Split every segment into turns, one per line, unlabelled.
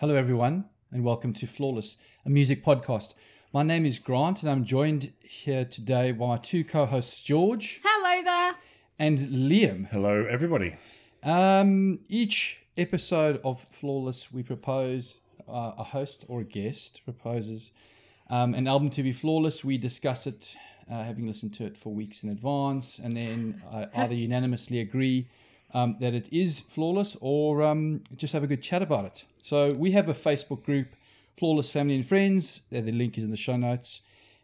Hello, everyone, and welcome to Flawless, a music podcast. My name is Grant, and I'm joined here today by my two co hosts, George
Hello there.
and Liam.
Hello, everybody.
Um, each episode of Flawless, we propose uh, a host or a guest proposes um, an album to be flawless. We discuss it, uh, having listened to it for weeks in advance, and then uh, either unanimously agree um, that it is flawless or um, just have a good chat about it. So we have a Facebook group, Flawless Family and Friends. The link is in the show notes.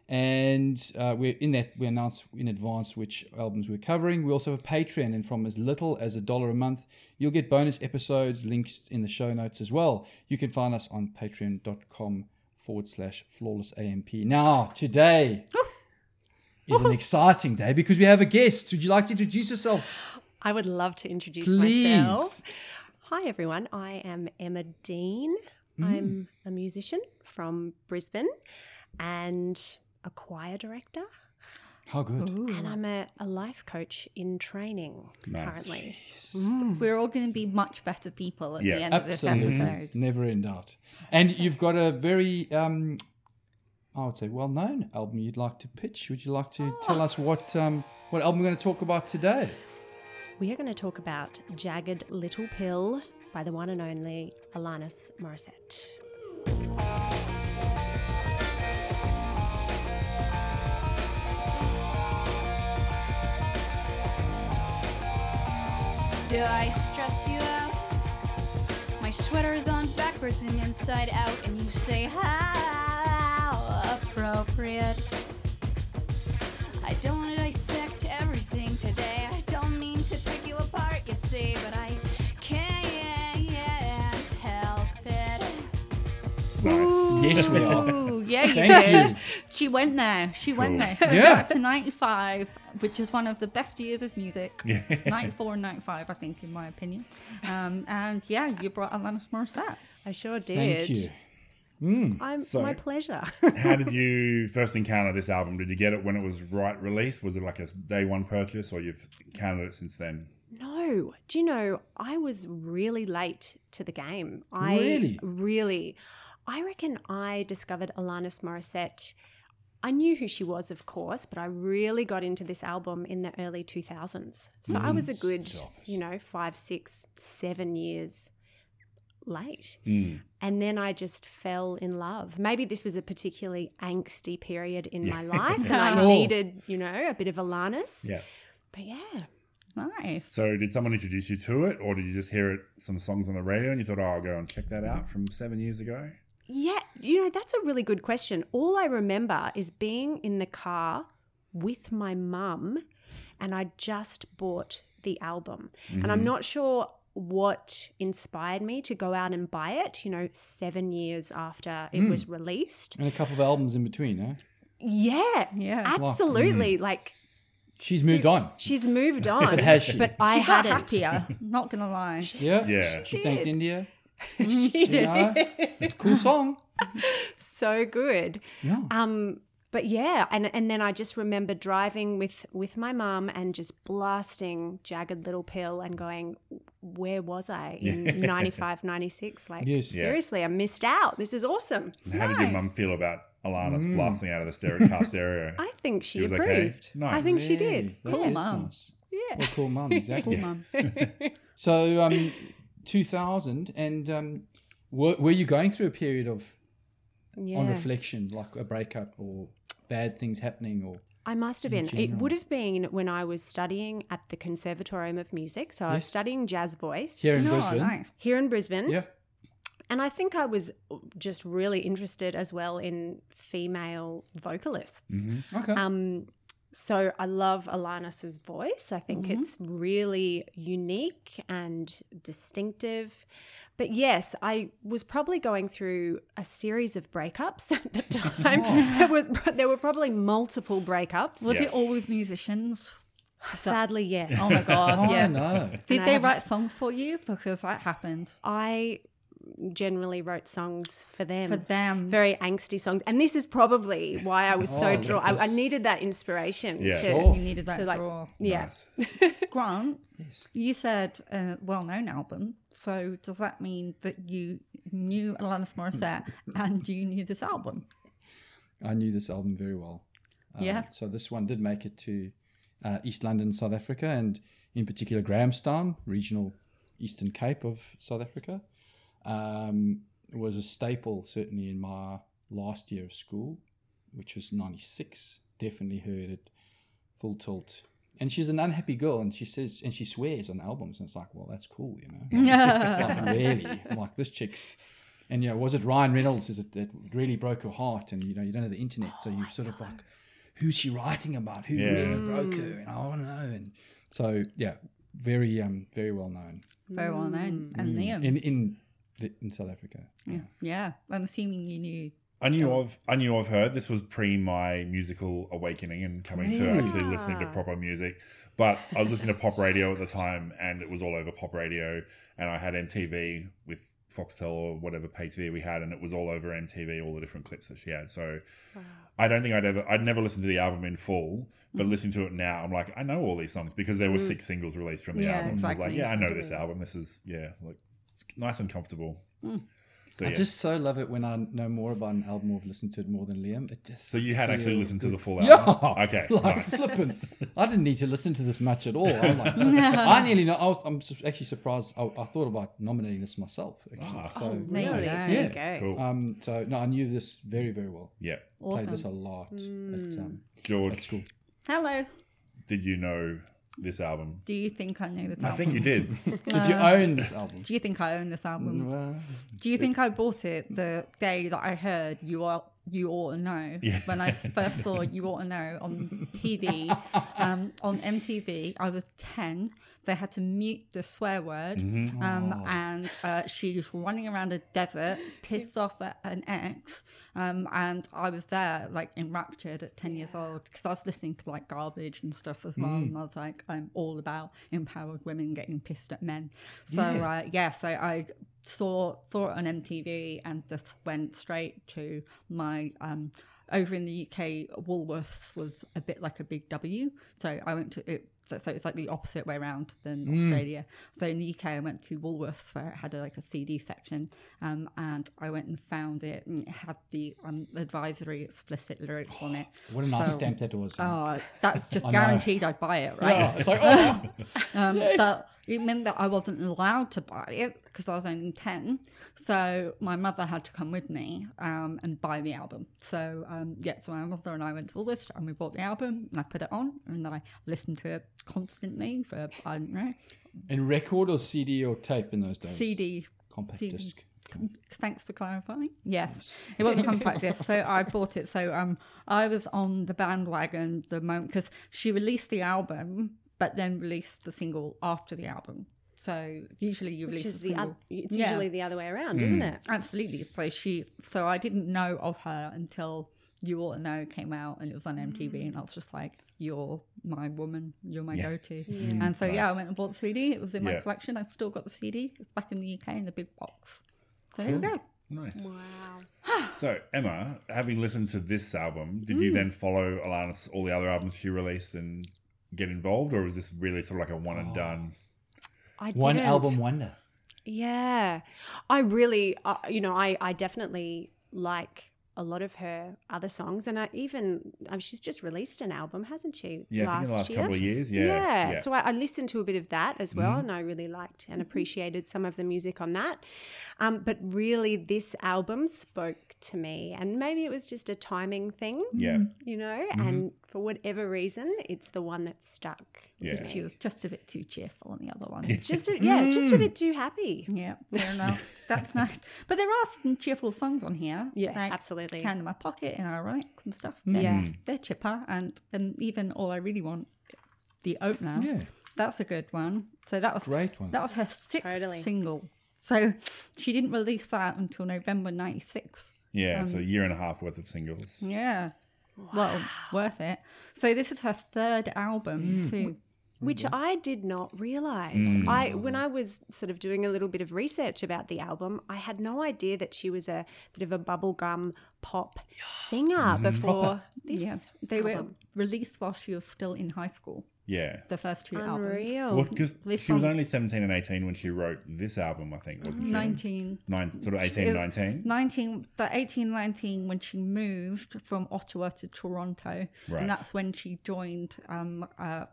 And uh, we're in that we announce in advance which albums we're covering. We also have a Patreon, and from as little as a dollar a month, you'll get bonus episodes, links in the show notes as well. You can find us on patreon.com forward slash flawless AMP. Now, today is an exciting day because we have a guest. Would you like to introduce yourself?
I would love to introduce
Please.
myself. Hi, everyone. I am Emma Dean. I'm a musician from Brisbane and a choir director.
How good.
And I'm a, a life coach in training
Nice.
currently.
We're all going to be much better people at
Yeah,
the end of this episode.
Never in doubt. And you've got a very, um, I would say, well known album you'd like to pitch. Would you like to tell us what, um, what album we're going to talk about today?
We are going to talk about Jagged Little Pill by the one and only Alanis Morissette.
Do I stress you out? My sweater is on backwards and inside out, and you say, How appropriate. I don't want to
Yes, we are.
Ooh, yeah, you
Thank
did.
you.
She went there. She went there. Going
Yeah.
back to 95, which is one of the best years of music.
Yeah.
94 and 95, I think, in my opinion. Um, and yeah, you brought Alanis Morissette.
I sure did.
Thank you. Mm.
I'm,
So-
my pleasure.
How did you first encounter this album? Did you get it when it was right released? Was it like a day one purchase, or you've encountered it since then?
No. Do you know, I was really late to the game. I
Really?
really. I reckon I discovered Alanis Morissette. I knew who she was, of course, but I really got into this album in the early 2000s. So I was a good,
Stop
you know, five, six, seven years late.
Mm.
And then I just fell in love. Maybe this was a particularly angsty period in my life, and I
Sure.
needed, you know, a bit of Alanis.
Yeah.
But yeah,
Nice.
So did someone introduce you to it, or did you just hear it some songs on the radio and you thought, "Oh, I'll go and check that out from seven years ago"?
Yeah, you know, that's a really good question. All I remember is being in the car with my mum and I just bought the album. And I'm mm-hmm. not sure what inspired me to go out and buy it, you know, seven years after it was mm. released.
And a couple of albums in between, eh?
Yeah,
Yeah.
absolutely. Mm. Like,
She's moved on.
she's moved on.
But has she?
But I
she got
hadn't.
happier, not going to lie.
Yeah.
Yeah.
She thanked. India.
She
You
did.
know? Cool song.
So good.
Yeah.
Um, but yeah, and and then I just remember driving with with my mum and just blasting Jagged Little Pill and going, where was I in 95, 96? Like,
Yes.
Yeah.
seriously, I missed out. This is awesome.
And How did your
Nice.
mum feel about Alanis blasting out of the stereo car stereo?
I think she,
She was okay?
approved. I
Nice.
think she did.
Hey, that
Cool
is
mum.
nice.
Yeah.
Well, cool mum, exactly.
Cool, mum.
So, um, 2000, and um, were, were you going through a period of
Yeah.
on reflection, like a breakup or bad things happening, or
I must have
in
been. It would have been when I was studying at the Conservatorium of Music. So I was studying jazz voice
here in
No,
Brisbane?
nice.
here in Brisbane.
Yeah.
And I think I was just really interested as well in female vocalists.
Okay.
Um, so I love Alanis's voice. I think mm-hmm. it's really unique and distinctive. But yes, I was probably going through a series of breakups at the time. Oh. there was there were probably multiple breakups.
Was
Yeah.
it all with musicians?
Sadly, yes.
Oh my God.
oh,
yeah.
no.
Did
I
they
have-
write songs for you? Because that happened
I generally wrote songs for them.
for them.
very angsty songs, and this is probably why I was
Oh,
so
look
drawn. I, I needed that inspiration.
Yeah.
to,
Sure.
you needed that
to like,
draw.
yeah.
Nice.
Grant,
Yes.
you said a well-known album. So does that mean that you knew Alanis Morissette and you knew this album.
I knew this album very well. Um,
Yeah.
So this one did make it to uh, East London, South Africa, and in particular Grahamstown, regional Eastern Cape of South Africa. Um, was a staple certainly in my last year of school, which was '96. Definitely heard it full tilt. And she's an unhappy girl, and she says, and she swears on albums, and it's like, well, that's cool, you know. like, really, I'm like this chick's and you know, was it Ryan Reynolds? Is it that really broke her heart? And you know, you don't have the internet, so you sort of like, who's she writing about? Who
Yeah.
really broke her? And I want to know. And so, yeah, very, um, very well known
Very well known. And Liam.
in in the, in South Africa.
yeah. yeah. I'm assuming you knew.
I knew of I knew of her. This was pre my musical awakening and coming to
Really?
actually listening to proper music. But I was listening to pop radio at the time, and it was all over pop radio. And I had MTV with Foxtel or whatever pay TV we had, and it was all over MTV, all the different clips that she had. So I don't think I'd ever, I'd never listened to the album in full, but
Mm.
listening to it now, I'm like, I know all these songs because there were six singles released from the
Yeah,
album. So I was like,
exactly.
yeah, I know this album. This is yeah, like it's nice and comfortable.
Mm.
So
I just so love it when I know more about an album or have listened to it more than Liam. It just
so you had actually
feels
listened to the full
Yeah.
album. Okay.
Like
nice.
slipping. I didn't need to listen to this much at all. I'm like, I nearly know. I was, I'm actually surprised. I, I thought about nominating this myself. Actually.
Ah.
so
There you
Really?
go.
Yeah.
you.
Cool.
um, so no, I knew this very very well.
yeah.
Played this a
Awesome.
lot at um, at
George,
school.
Hello.
did you know this album?
Do you think I know this album?
I
album?
think you did.
Did you uh, own this album?
Do you think I own this album?
Well,
Do you think I bought it the day that I heard you are you ought to know
Yeah.
when I first saw you ought to know on TV um, on MTV? I was ten. They had to mute the swear word,
Mm-hmm.
um, and uh, she's running around a desert, pissed off at an ex, um, and I was there like enraptured at ten years old because I was listening to like garbage and stuff as well, and I was like, I'm all about empowered women getting pissed at men. So uh, yeah, so I saw saw it on MTV and just went straight to my um over in the UK Woolworths was a bit like a big W. So I went to it so, so it's like the opposite way around than Australia. So in the UK I went to Woolworths where it had a, like a CD section um and I went and found it and it had the um, advisory explicit lyrics on it.
What a nice
So-
stamp that was.
Oh, that just guaranteed I'd buy it, right?
yeah, it's like oh,
Um,
Yes.
But it meant that I wasn't allowed to buy it because I was only 10. So my mother had to come with me um, and buy the album. So, um, yeah, so my mother and I went to Woolworths and we bought the album and I put it on and I listened to it constantly for, I don't know,
in record or CD or tape in those days.
CD.
compact
CD.
disc.
Thanks for clarifying. Yes, it wasn't compact disc, so I bought it. So um, I was on the bandwagon the moment because she released the album, but then released the single after the album. So usually you
Which
release
is
the
the
single.
oth- it's
Yeah.
usually the other way around, mm. isn't it?
Absolutely. So she, so I didn't know of her until You Ought to Know came out and it was on MTV, mm. and I was just like, "You're my woman. You're my
Yeah.
go-to." Mm. And so yeah, I went and bought the CD. It was in my collection. I've still got the CD. It's back in the UK in the big box. So there you go.
Nice.
Wow.
So Emma, having listened to this album, did
Mm.
you then follow Alanis all the other albums she released and get involved, or was this really sort of like a one and done?
I
One
didn't.
album wonder.
Yeah. I really, uh, you know, I, I definitely like a lot of her other songs. And I even, um, she's just released an album, hasn't she?
Yeah, I think the last
year?
couple of years. Yeah,
Yeah.
yeah. Mm-hmm.
So I, I listened to a bit of that as well, and I really liked and appreciated some of the music on that. Um, but really, this album spoke to me, and maybe it was just a timing thing,
yeah,
you know.
Mm-hmm.
And for whatever reason, it's the one that stuck.
yeah.
She was just a bit too cheerful on the other one.
Just a, yeah, just
Mm.
a bit too happy.
Yeah, fair enough. That's nice. But there are some cheerful songs on here.
Yeah,
like
absolutely.
Hand in My Pocket and Ironic and stuff.
Mm.
They're,
Yeah.
They're chipper. And, and even All I Really Want, the opener,
Yeah.
that's a good one. So that was
Great one.
That was her sixth
Totally.
single. So she didn't release that until November 96.
yeah.
Um,
so a year and a half worth of singles.
Yeah. Well, worth it. So this is her third album
Mm.
too.
Which I did not realize. I when I was sort of doing a little bit of research about the album, I had no idea that she was a bit of a bubblegum pop singer before this.
Yeah. They were released while she was still in high school.
Yeah.
the first two albums.
Unreal.
Well, because
This
she was only 17 and 18 when she wrote this album, I think, wasn't she?
19.
Nine, sort of 18, 19.
19 the 18 19 when she moved from ottawa to toronto
Right.
and that's when she joined um uh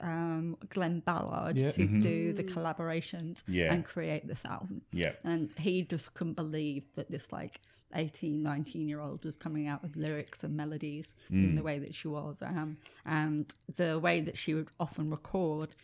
um glenn ballard
Yeah.
to do the collaborations
Yeah.
and create this album
Yeah.
and he just couldn't believe that this like 18 19 year old was coming out with lyrics and melodies in the way that she was um, and the way that she would often record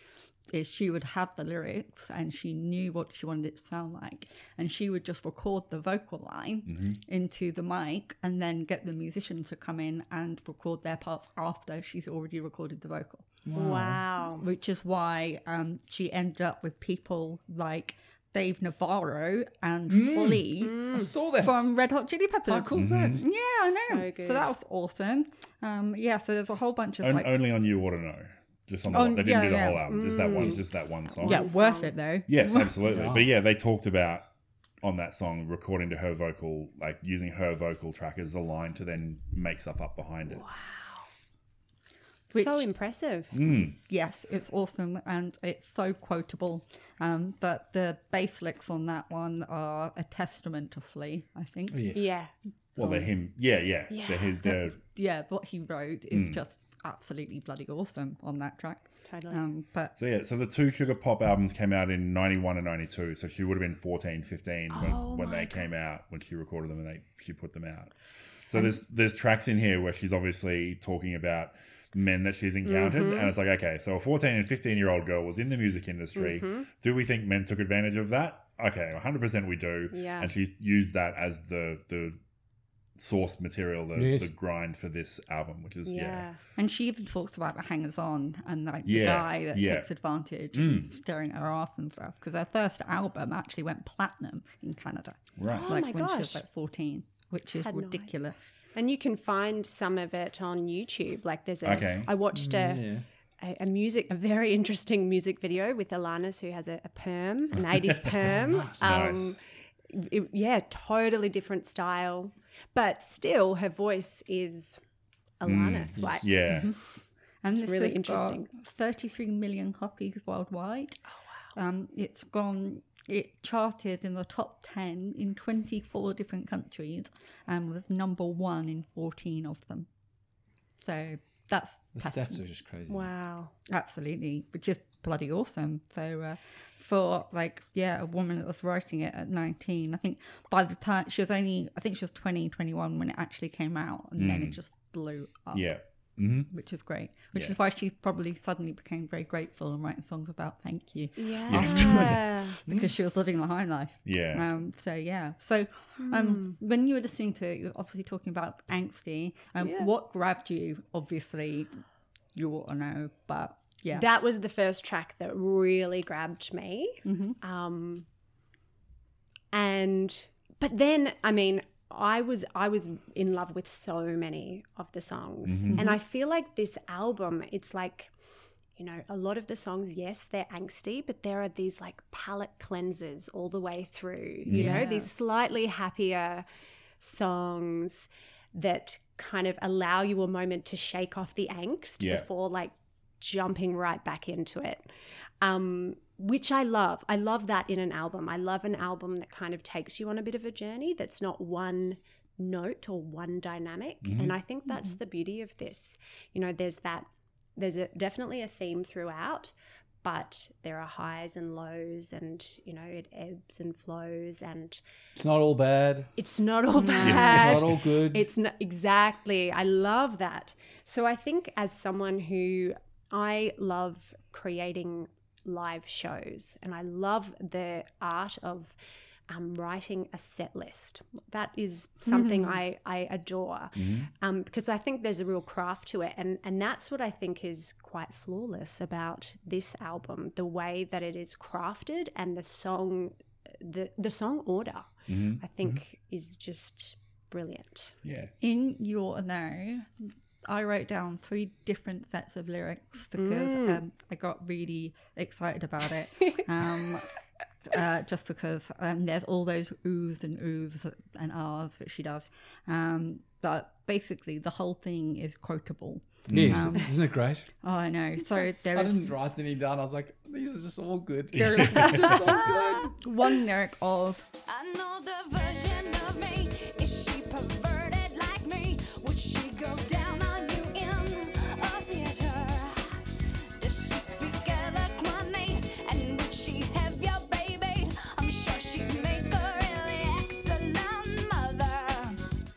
is she would have the lyrics and she knew what she wanted it to sound like and she would just record the vocal line into the mic and then get the musician to come in and record their parts after she's already recorded the vocal
Wow.
which is why um, she ended up with people like Dave Navarro and Flea
I saw that.
from Red Hot Chili Peppers.
How cool is that?
Yeah, I know.
So good.
that was awesome. Um, yeah, so there's a whole bunch of
On-
like,
only on You Ought to Know. Just on the
On-
They didn't
yeah,
do the
yeah.
whole album. Just that one. Just that one song.
yeah, worth it though.
Yes, absolutely.
Yeah.
But yeah, they talked about on that song recording to her vocal, like using her vocal track as the line to then make stuff up behind it.
Which-
so impressive.
Mm.
Yes, it's awesome and it's so quotable. Um, but the bass licks on that one are a testament to Flea, I think.
Yeah.
Yeah.
Well, they're him. Yeah, yeah.
Yeah.
They're his, they're,
Yeah, what he wrote is just absolutely bloody awesome on that track.
Totally.
Um, but
so yeah, so the two Sugar Pop albums came out in 91 and 92. So she would have been 14, 15 when,
Oh
when
my
they came out, when she recorded them and they she put them out. So there's there's tracks in here where she's obviously talking about men that she's encountered
Mm-hmm.
and it's like okay so a 14 and 15 year old girl was in the music industry
Mm-hmm.
do we think men took advantage of that okay 100% we do
Yeah.
and she's used that as the the source material the,
Yes.
the grind for this album which is yeah,
Yeah.
And she even talks about the hangers on and like
Yeah,
the guy that
yeah.
takes advantage
Mm.
and staring at her ass and stuff. Because her first album actually went platinum in Canada,
right
Oh
like
my
when she was
gosh.
like 14, which is
Had no
ridiculous.
And you can find some of it on YouTube. Like there's a.
Okay.
I watched a,
Yeah.
a, a music, a very interesting music video with Alanis, who has a, a perm, an 80s perm. Um, it- yeah, totally different style. But still, her voice is Alanis. like,
yeah
And
It's
this
really
has
interesting.
33 million copies worldwide. Oh, wow. Um, it's gone, it charted in the top 10 in 24 different countries and was number one in 14 of them. So that's
The stats are just crazy.
wow.
Absolutely, which is bloody awesome. So uh, for like yeah, a woman that was writing it at 19, I think by the time she was only I think she was 20, 21 when it actually came out and then it just blew up.
yeah hmm
Which is great. Which
Yeah.
is why she probably suddenly became very grateful and writing songs about thank you
Yeah.
because she was living the high life.
yeah
Um, so yeah. So um, when you were listening to it, you're obviously talking about angsty. Um,
Yeah.
What grabbed you? Obviously, you ought to know, but yeah.
That was the first track that really grabbed me.
Mm-hmm.
Um, and but then, I mean, I was I was in love with so many of the songs, and I feel like this album, it's like. You know, a lot of the songs, yes, they're angsty, but there are these like palate cleansers all the way through. You know, these slightly happier songs that kind of allow you a moment to shake off the angst
Yeah.
before like jumping right back into it. Um, which I love. I love that in an album. I love an album that kind of takes you on a bit of a journey that's not one note or one dynamic. Mm-hmm. And I think that's mm-hmm. the beauty of this. You know, there's that there's a definitely a theme throughout, but there are highs and lows and you know, it ebbs and flows and
It's not all bad.
it's not all bad.
It's not all good.
It's not exactly. I love that. So I think as someone who I love creating live shows and I love the art of um, writing a set list. That is something I, I adore um, because I think there's a real craft to it. And, and that's what I think is quite flawless about this album the way that it is crafted and the song, the, the song order, I think is just brilliant.
yeah
In your no, I wrote down three different sets of lyrics because um, I got really excited about it. um, uh, just because um, there's all those oohs and oohs and ahs that she does. Um, that basically the whole thing is quotable.
Yes,
Um,
isn't it great?
Oh, I know. So there
I
is
didn't write any down. I was like, these are just all good.
there is just all good. one lyric of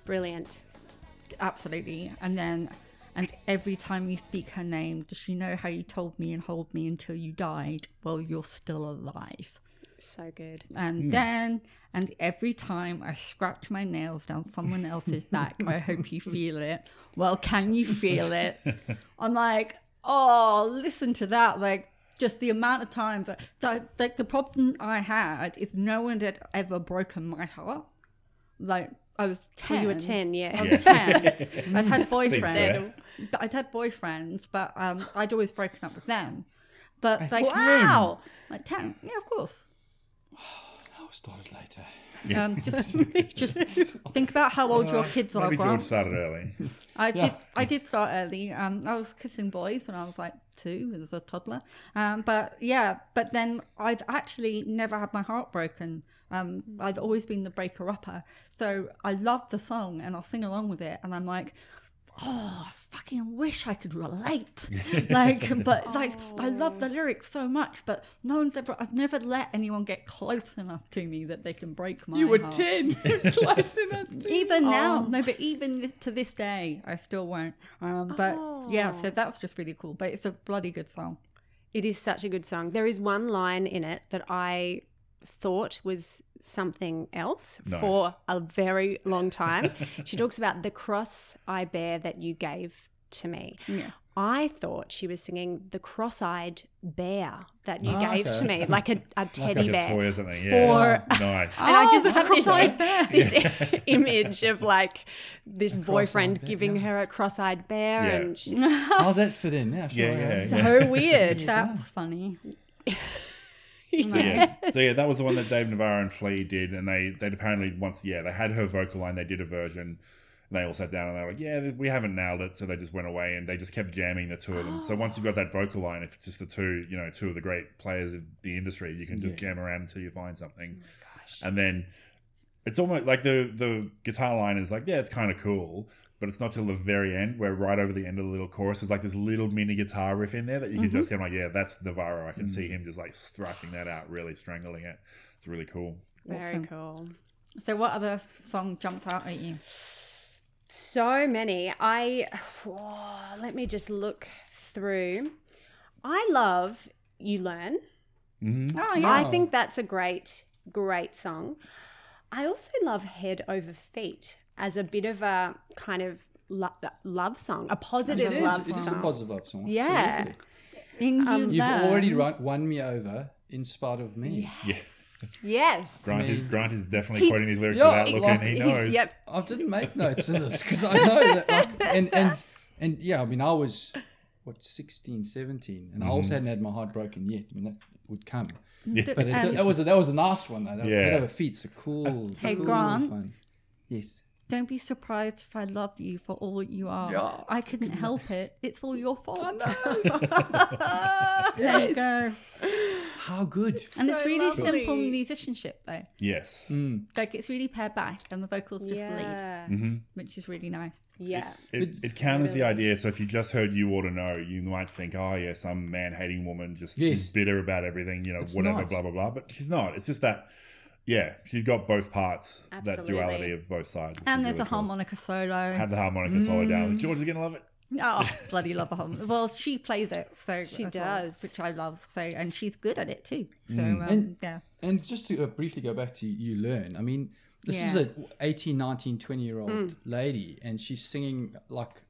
Brilliant.
absolutely, and then and every time you speak her name, does she know how you told me and hold me until you died? Well, you're still alive.
So good.
And hmm. then, and every time I scratch my nails down someone else's back, I hope you feel it. Well, can you feel it? I'm like, oh, listen to that. Like, just the amount of times. That, so, like, the problem I had is no one had ever broken my heart. Like, I was 10.
Well, you were 10, yeah.
I
Yeah.
was 10. I'd had boyfriends. But I'd had boyfriends, but um, I'd always broken up with them. But like,
Wow.
like 10. Yeah, of course.
I'll start it later.
Um, just, just think about how old your kids are,
Maybe George started early.
I
Yeah.
did. I did start early. Um, I was kissing boys when I was like two, as a toddler. Um, but yeah, but then I've actually never had my heart broken. Um, I've always been the breaker upper. So I love the song and I'll sing along with it. And I'm like, oh, I fucking wish I could relate. like, but like, I love the lyrics so much. But no one's ever. I've never let anyone get close enough to me that they can break my.
You were
heart.
10. Close enough to
Even now,
Oh.
no, but even to this day, I still won't. Um, but yeah, so that was just really cool. But it's a bloody good song.
It is such a good song. There is one line in it that I thought was something else
Nice.
for a very long time. she talks about the cross I bear that you gave to me.
Yeah.
I thought she was singing the cross-eyed bear that you
Ah,
gave
okay.
to me, like a, a teddy
Like a
bear.
toy or something. Yeah.
For-
nice.
and I just
Oh,
have this,
cross-eyed bear.
this image of like this boyfriend
bear,
giving
yeah.
her a cross-eyed bear,
Yeah.
and she,
How's that fit in? Yeah, sure.
Yeah, yeah.
so weird.
That's funny.
So yeah, so yeah, that was the one that Dave Navarro and Flea did, and they they apparently once yeah they had her vocal line, they did a version, and they all sat down and they were like, yeah, we haven't nailed it, so they just went away and they just kept jamming the two of them. So once you've got that vocal line, if it's just the two, you know, two of the great players in the industry, you can just jam around until you find something, oh and then it's almost like the the guitar line is like yeah, it's kind of cool. But it's not till the very end, where right over the end of the little chorus, there's like this little mini guitar riff in there that you can just mm-hmm. get like, yeah, that's Navarro. I can see mm. him just like thrashing that out, really strangling it. It's really cool.
Very
Awesome.
cool.
So, what other song jumped out at you?
So many. I oh, let me just look through. I love You Learn. Mm-hmm.
Oh yeah,
I think that's a great, great song. I also love Head Over Feet as a bit of a kind of lo- love song, a positive
It is.
love
It is a
song.
positive love song.
Yeah.
absolutely.
In you
Um,
You've
learn-
already run, won me over in spite of me.
Yeah.
Yes.
Grant is,
mean-
Grant is definitely quoting these lyrics
Yeah,
without looking.
like,
he knows.
Yep.
I didn't make notes in this because I know that. Like, and, and, and yeah, I mean, I was, what, 16, 17, and I also hadn't had my heart broken yet. I mean, that would come.
Yeah.
But it's,
Um,
that was a, that was a nice one though. That,
Yeah.
Head over feet's a cool.
Hey,
cool
Grant.
One. Yes.
Don't be surprised if I love you for all you are.
Yeah.
I couldn't help it. It's all your fault. there
Yes.
you go.
How good.
And it's really
lovely.
simple musicianship though.
Yes.
Mm.
Like it's really pared back and the vocals just lead,
Yeah.
hmm
which is really nice.
Yeah.
It, it counters the idea. So if you just heard "You Ought to Know," you might think, "Oh, yeah, some man-hating woman just
Yes.
she's bitter about everything, you know,
It's
whatever,
not.
blah blah blah." But she's not. It's just that, yeah, she's got both parts,
Absolutely.
that duality of both sides.
And there's
really
a
cool.
harmonica solo.
Had the harmonica solo
Mm.
down. George is gonna love it.
Oh, bloody love a harmonica. Well, she plays it, so
She
as well,
does.
which I love. So, and she's good at it too. So,
Mm.
um,
And-
yeah,
And just to uh, briefly go back to You Learn, I mean, this is a 18, 19, 20 year old lady, and she's singing like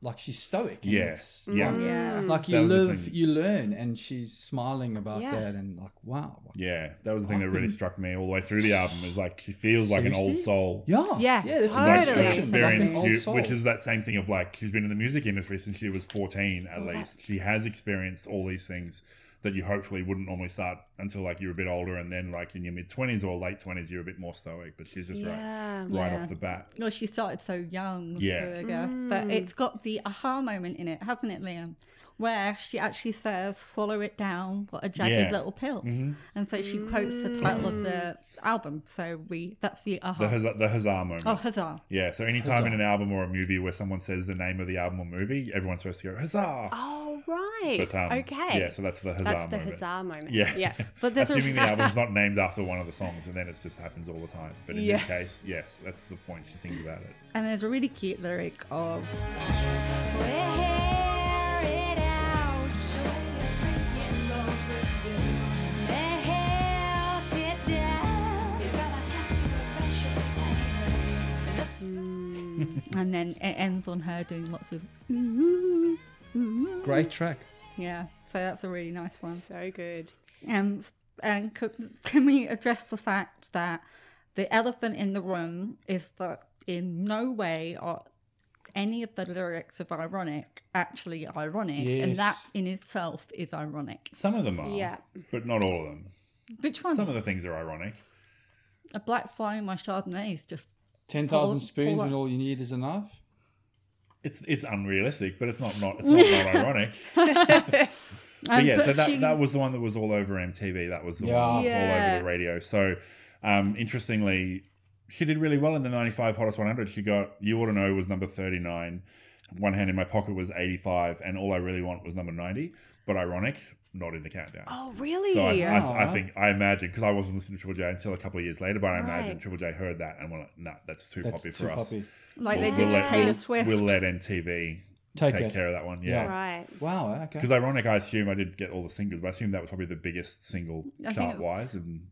like she's stoic. and
Yeah,
mm.
yeah.
Like,
yeah.
like you live, you learn, and she's smiling about
Yeah.
that, and like, wow.
Yeah, that was the thing
I
that really struck me all the way through the album. Is like she feels like an old soul.
Yeah,
Yeah,
yeah, that's
She's like
Totally.
she's
Like
experienced,
an old
you-
soul.
which is that same thing of like she's been in the music industry since she was fourteen at least. She has experienced all these things that you hopefully wouldn't normally start until like you're a bit older, and then like in your mid twenties or late twenties, you're a bit more stoic. But she's just
Yeah.
right, right
Yeah.
off the bat.
Well, she started so young,
Yeah.
so I guess. But mm. it's got the aha moment in it, hasn't it, Liam? Where she actually says, "Swallow it down, what a jagged
Yeah.
little pill," mm-hmm. and so she quotes the title of the mm. album. So we that's the aha.
The huzzah, the huzzah moment.
oh, huzzah!
Yeah, so anytime in an album or a movie where someone says the name of the album or movie, everyone's supposed to go huzzah.
Oh, right.
But um,
okay.
yeah, so that's the huzzah
That's the
moment.
huzzah moment.
Yeah,
Yeah.
But there's a-
assuming the album's not named after one of the songs, and then it just happens all the time. But in
Yeah.
this case, yes, that's the point. She sings about it.
And there's a really cute lyric of
Wear it out. They held it down. You're gonna have to eventually.
and then it ends on her doing lots of ooh, ooh.
Great track.
yeah. So that's a really nice one.
So good.
Um, and and could, can we address the fact that the elephant in the room is that in no way are any of the lyrics of ironic actually ironic, and that in itself is ironic.
Some of them are,
Yeah.
but not all of them.
Which one?
Some of the things are ironic.
a black fly in my chardonnay is just
10,000 spoons
pull
when all you need is a knife.
It's it's unrealistic, but it's not not it's not, not ironic. But yeah, so that, that was the one that was all over MTV. That was the
Yeah.
one that was all over the radio. So, um, interestingly, she did really well in the 95 Hottest 100. She got You Ought to Know was number 39. One Hand in My Pocket was 85. And All I Really Want was number 90. But ironic, not in the countdown.
Oh, really?
So I, I, I think I imagine because I wasn't listening to Triple J until a couple of years later, but I imagine Triple J heard that and went, "No, that's too
That's
poppy
too
for us.
poppy.
like they
We'll
did to
let-
Taylor
we'll-
Swift.
We'll let MTV
Take
take, care of that one.
Yeah.
Yeah,
Right.
Wow, okay.
because ironic, I assume I did get all the singles, but I assume that was probably the biggest single
I
chart
was-
wise and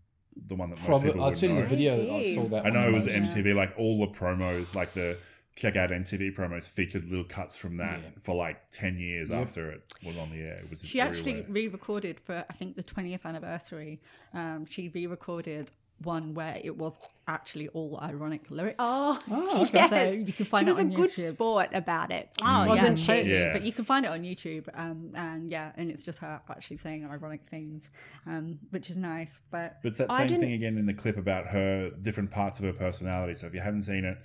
the one that most people
I've
would
seen
know.
the video. I saw that.
I know it was
most.
MTV, like all the promos, like the check out MTV promos featured little cuts from that
Yeah.
for like 10 years
Yeah.
after it was on the air. It was
She actually re-recorded for I think the 20th anniversary. Um, she re-recorded one where it was actually all ironic lyrics.
Oh,
Oh, okay.
yes.
So you can find
she
it
was
on
a good
YouTube.
sport about it.
Oh,
wasn't
yeah,
she?
Yeah.
But you can find it on YouTube, um, and yeah, and it's just her actually saying ironic things, um, which is nice. But
But it's that same thing again in the clip about her different parts of her personality. So if you haven't seen it,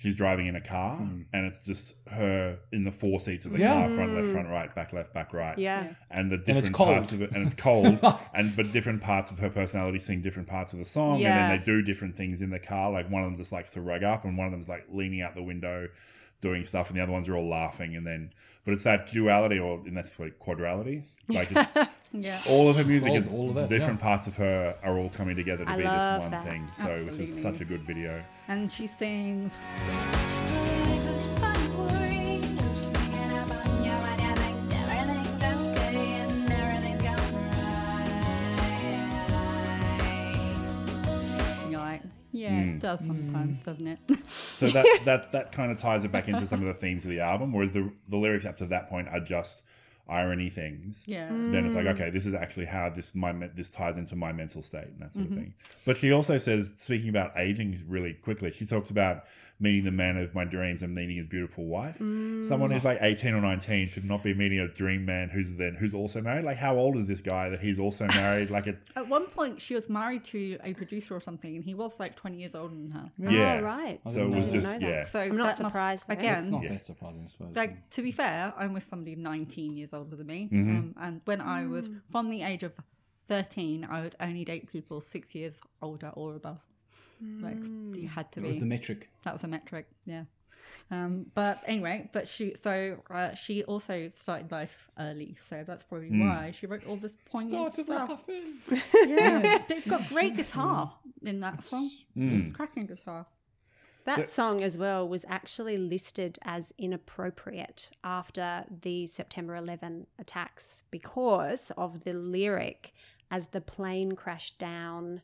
she's driving in a car hmm. and it's just her in the four seats of the
Yeah.
car, front, left, front, hmm. right, back, left, back, right.
Yeah.
And the different
cold.
parts of it, and it's cold, and but different parts of her personality sing different parts of the song, and then they do different things in the car. Like one of them just likes to rug up, and one of them's like leaning out the window, doing stuff, and the other ones are all laughing. And then, but it's that duality, or in that's what quadrality. Like it's
yeah,
all of her music
All-
is
all of it,
different parts of her are all coming together to
I
be
love
this one
that.
thing. So which is such a good video.
and she sings.
Life is fun for you. Singing about you and you think everything's okay and everything's going right.
You're like, yeah, it hmm. does sometimes, hmm. doesn't it?
So that that that kind of ties it back into some of the themes of the album, whereas the the lyrics up to that point are just irony things.
yeah.
Then it's like,
Mm.
okay, this is actually how this my this ties into my mental state and that sort
Mm-hmm.
of thing. But she also says, speaking about aging really quickly, she talks about meeting the man of my dreams and meeting his beautiful wife.
Mm.
Someone who's like eighteen or nineteen should not be meeting a dream man who's then who's also married. Like, how old is this guy that he's also married? Like, it,
At one point, she was married to a producer or something, and he was like 20 years older than her.
yeah,
Oh, right.
So it was just yeah.
So
I'm not
that must-
surprised
again.
It's not
Yeah.
that surprising, I suppose.
like to be fair, I'm with somebody 19 years older than me,
Mm-hmm.
um, and when I was from the age of 13, I would only date people six years older or above. Like you had to
it
be.
was the metric.
that was a metric, yeah. Um, but anyway, but she so uh, she also started life early, so that's probably why she wrote all this poignant
Started
stuff.
laughing.
Yeah, they've got great guitar in that song, cracking guitar.
That song as well was actually listed as inappropriate after the September 11 attacks because of the lyric as the plane crashed down.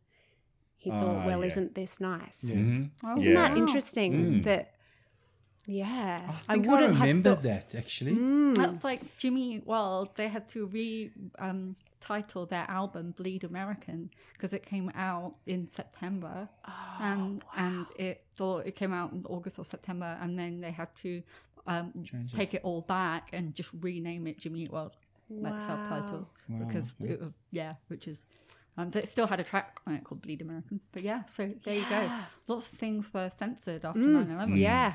He thought,
Ah,
well,
yeah.
isn't this nice?
Mhm.
Oh,
Isn't that
Yeah.
interesting that, yeah,
I think I,
wouldn't have
remember
thought-
that actually.
Mm.
That's like Jimmy Eat World. They had to re um, title their album "Bleed American" because it came out in September,
Oh,
and and it thought it came out in August or September, and then they had to um,
Change it.
take it all back and just rename it Jimmy Eat World. like
Wow.
subtitle
Wow,
because it yeah, which is. Um, but it still had a track on it called Bleed American. But yeah, so there you go. Lots of things were censored after
Mm,
9 11.
Yeah.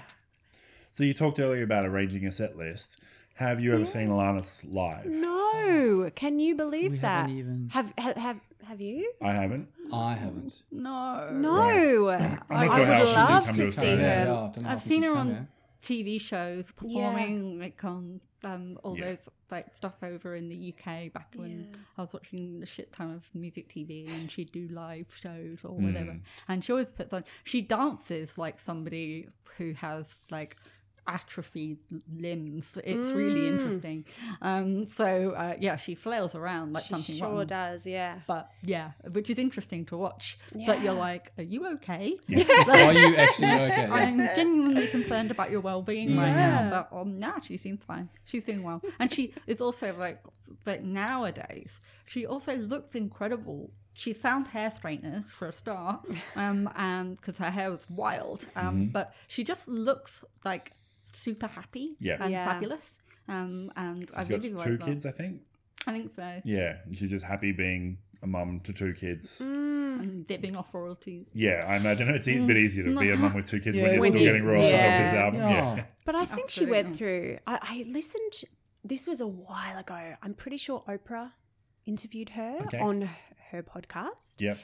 So you talked earlier about arranging a set list. Have you ever seen Alanis live?
No, can you believe
We
that?
haven't even-
Have have have, have you?
I haven't.
I haven't.
No.
No, I,
not
I
sure
would love to
to
see
time.
her.
Yeah, yeah, I don't know
I've seen her on
there.
TV shows performing like on um, all
Yeah.
those like stuff over in the UK back when
Yeah.
I was watching a shit ton of music TV and she'd do live shows or
Hmm.
whatever. And she always puts on she dances like somebody who has like atrophied limbs. It's really
Mm.
interesting. Um, so uh, yeah, she flails around like
She
something
sure
wrong.
does. Yeah.
But yeah, which is interesting to watch. But you're like, are you okay?
Are you actually okay?
I'm genuinely concerned about your well-being right now, but um, nah, she seems fine. She's doing well, and she is also like like nowadays. She also looks incredible. She found hair straighteners for a start, um, and because her hair was wild, um, but she just looks like super happy
Yeah.
and
Yeah.
fabulous. Um, and I
She's got
like
two
that.
kids, I think.
I think so.
Yeah, she's just happy being a mum to two kids.
Mm.
And dipping off royalties.
Yeah, I imagine it's a bit easier to be a mum with two kids
Yeah,
when you're
when
still
you-
getting royalties off this album.
Yeah.
Yeah.
But I think she went through. I, I listened. This was a while ago. I'm pretty sure Oprah interviewed her
Okay.
on her podcast.
Yep.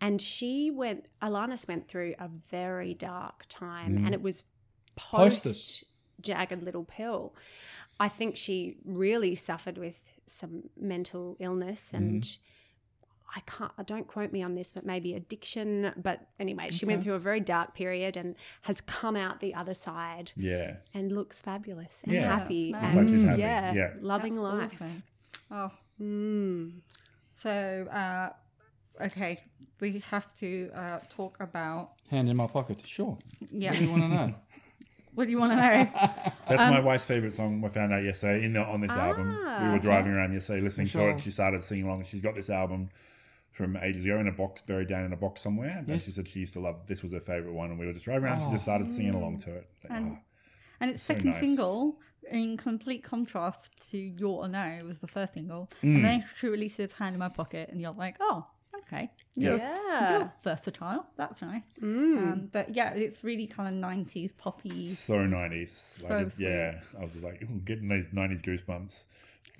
and she went alanis went through a very dark time
Mm.
and it was
Post
post
us.
Jagged little pill i think she really suffered with some mental illness
Mm-hmm.
and i can't I don't quote me on this but maybe addiction but anyway she went through a very dark period and has come out the other side
Yeah.
and looks fabulous and
Yeah.
happy
That's
Looks
and
like she's happy.
yeah,
Yeah.
loving
That's
life
awesome. Oh,
mm.
So, uh, okay, we have to uh, talk about.
Hand in my pocket. Sure.
Yeah,
What do you want to know?
what do you want to know?
That's
Um,
my wife's favorite song. We found out yesterday in the, on this album. We
Ah,
were driving around yesterday listening to
Sure.
it. She started singing along. She's got this album from ages ago in a box, buried down in a box somewhere. And
Yes.
she said she used to love. This was her favorite one, and we were just driving around. She just started singing along to it. Like,
And-
oh.
And its
So
second
nice.
single, in complete contrast to You Ought to Know, was the first single.
Mm.
And then she releases Hand in My Pocket, and you're like, oh, okay.
Yeah.
yeah
You're versatile. That's nice.
Mm.
Um, but yeah, it's really kind of 90s poppy.
so nineties. Like,
So
it- yeah, I was like ooh, getting these nineties goosebumps.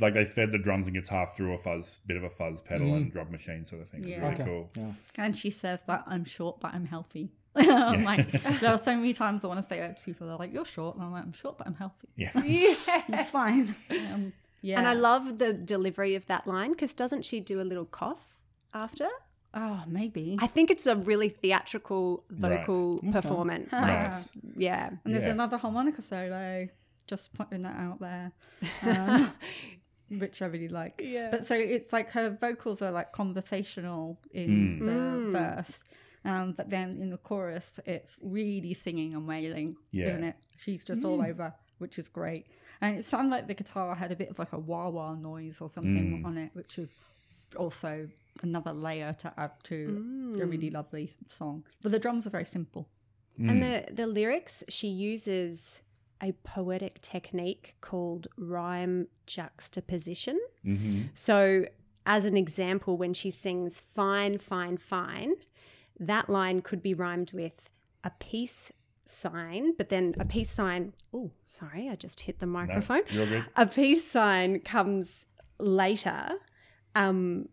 Like they fed the drums and guitar through a fuzz, bit of a fuzz pedal and drum machine sort of thing.
Yeah.
really
Okay.
cool.
Yeah.
And she says that I'm short, but I'm healthy. I'm like, there are so many times I want to say that to people. They're like, "You're short," and I'm like, "I'm short, but I'm healthy.
Yeah.
It's fine." Um, yeah,
And I love the delivery of that line because doesn't she do a little cough after?
Oh, maybe.
I think it's a really theatrical
Right.
vocal performance. Like,
Nice.
yeah.
and there's
Yeah.
another harmonica solo. Just putting that out there, um, which I really like.
Yeah.
But so it's like her vocals are like conversational in the
Mm.
verse. Um, but then in the chorus, it's really singing and wailing,
Yeah.
isn't it? She's just all over, which is great. And it sounded like the guitar had a bit of like a wah wah noise or something
Mm.
on it, which is also another layer to add to a really lovely song. But the drums are very simple.
And the, the lyrics, she uses a poetic technique called rhyme juxtaposition.
hmm
So, as an example, when she sings fine, fine, fine, that line could be rhymed with a peace sign, but then a peace sign. Oh, sorry, I just hit the microphone.
you're.
A peace sign comes later. Um,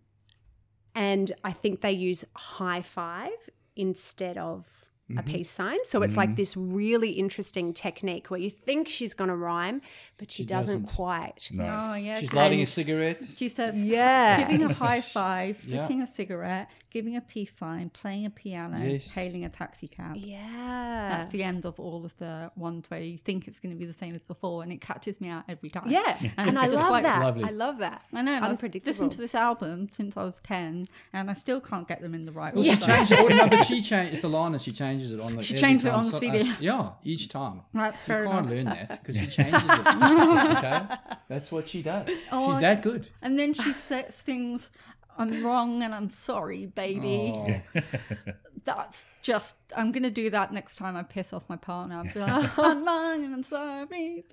and I think they use high five instead of a mm-hmm. peace sign. So it's like mm-hmm. this really interesting technique where you think she's going to rhyme, but she,
She
doesn't,
doesn't.
quite.
Oh, yeah.
She's lighting a cigarette.
She says,
Yeah.
giving a high five,
Yeah.
a cigarette, giving a peace sign, playing a piano,
Yes.
hailing a taxi cab.
Yeah.
That's the end of all of the ones where you think it's going to be the same as before, and it catches me out every time.
Yeah. And I love
despite-
that.
Lovely.
I love that.
I know. and I've
Unpredictable.
listened to this album since I was ten, and I still can't get them in the right
Well,
order.
she changed it. Oh, no, but she changed. It's Alana. She changes it on the.
She
every
changed it on the
So-
CD.
uh, yeah, each time.
That's fair.
You
fair
can't
enough.
learn that because she changes it. okay, that's what she does.
Oh,
She's that good.
And then she sa- sings, "I'm wrong and I'm sorry, baby."
Oh,
that's just I'm gonna do that next time I piss off my partner. I'll be like, oh, I'm wrong and I'm sorry. baby."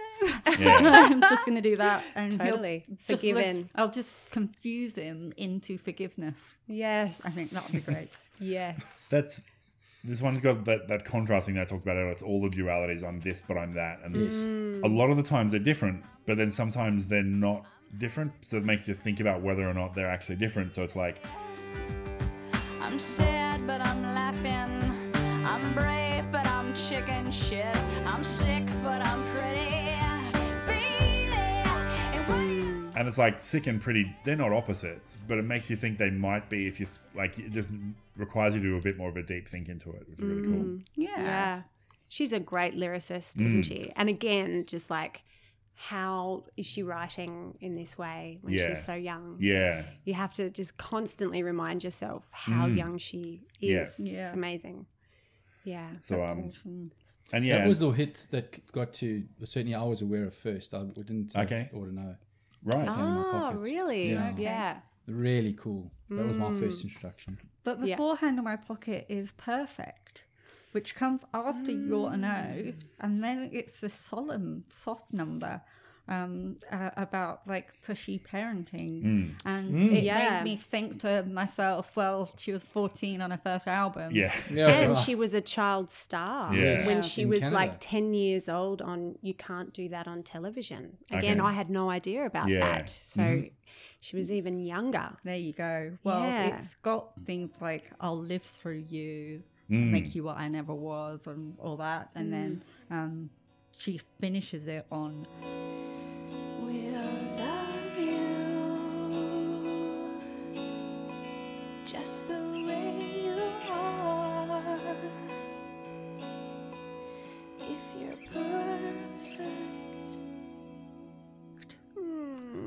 Yeah.
I'm just gonna do that and he'll
Totally.
just like- I'll just confuse him into forgiveness.
Yes.
I think that would be great.
Yes.
That's this one's got that, that contrasting that I talked about. earlier. It's all the dualities. I'm this, but I'm that. And this.
Mm.
a lot of the times they're different, but then sometimes they're not different. So it makes you think about whether or not they're actually different. So it's like,
I'm sad, but I'm laughing. I'm brave, but I'm chicken shit. I'm sick, but I'm pretty. And
it's like sick and pretty. They're not opposites, but it makes you think they might be if you like. It just requires you to do a bit more of a deep think into it, which is really cool.
Yeah.
Yeah. She's a great lyricist,
Mm.
isn't she? And again, just like how is she writing in this way when
Yeah.
she's so young?
Yeah,
You have to just constantly remind yourself how
Mm.
young she is.
Yeah.
It's amazing. Yeah.
so um,
Awesome.
and yeah,
That was the hit that got to certainly I was aware of first. I didn't have
Okay.
or to know.
Right.
in my
Oh,
pocket.
really?
Yeah.
Yeah.
Really cool. That was my
Mm.
first introduction.
But the
Yeah.
forehand in my pocket is perfect, which comes after your no, and then it's this solemn, soft number um, uh, about like pushy parenting, and it
Yeah.
made me think to myself, well, she was fourteen on her first album.
Yeah,
Yeah,
And
right.
she was a child star
Yeah.
when she
In
was
Canada.
like 10 years old on You Can't Do That on Television. Again,
Okay.
I had no idea about
Yeah.
that. So she was even younger.
There you go. Well,
Yeah.
it's got things like "I'll live through you,"
Mm.
"Make you what I never was," and all that, and then um, she finishes it on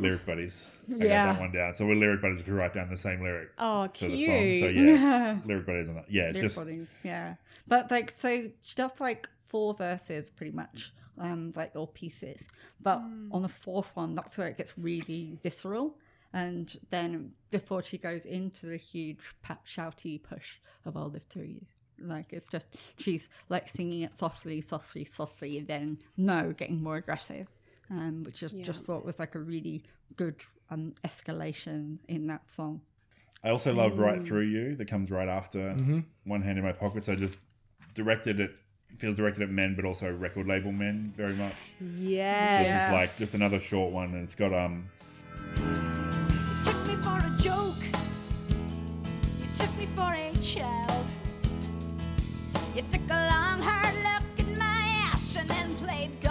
lyric buddies. I
Yeah.
got that one down. So we're lyric buddies if we write down the same lyric
Oh,
to
cute.
the song. So yeah, lyric buddies on that. Yeah,
They're
just
funny, yeah. But like, so she does like four verses pretty much, um, like all pieces. But on the fourth one, that's where it gets really visceral. And then before she goes into the huge pat shouty push of "I'll live through you," like it's just she's like singing it softly, softly, softly, and then no, getting more aggressive. Um, which is just thought was like a really good um, escalation in that song.
I also love Right Through You that comes right after One Hand in My Pocket. So just directed at feels directed at men, but also record label men very much. Yeah. So
Yes.
it's just like just another short one, and it's got um
You took me for a joke. You took me for a child. You took a long, hard look at my ass and then played golf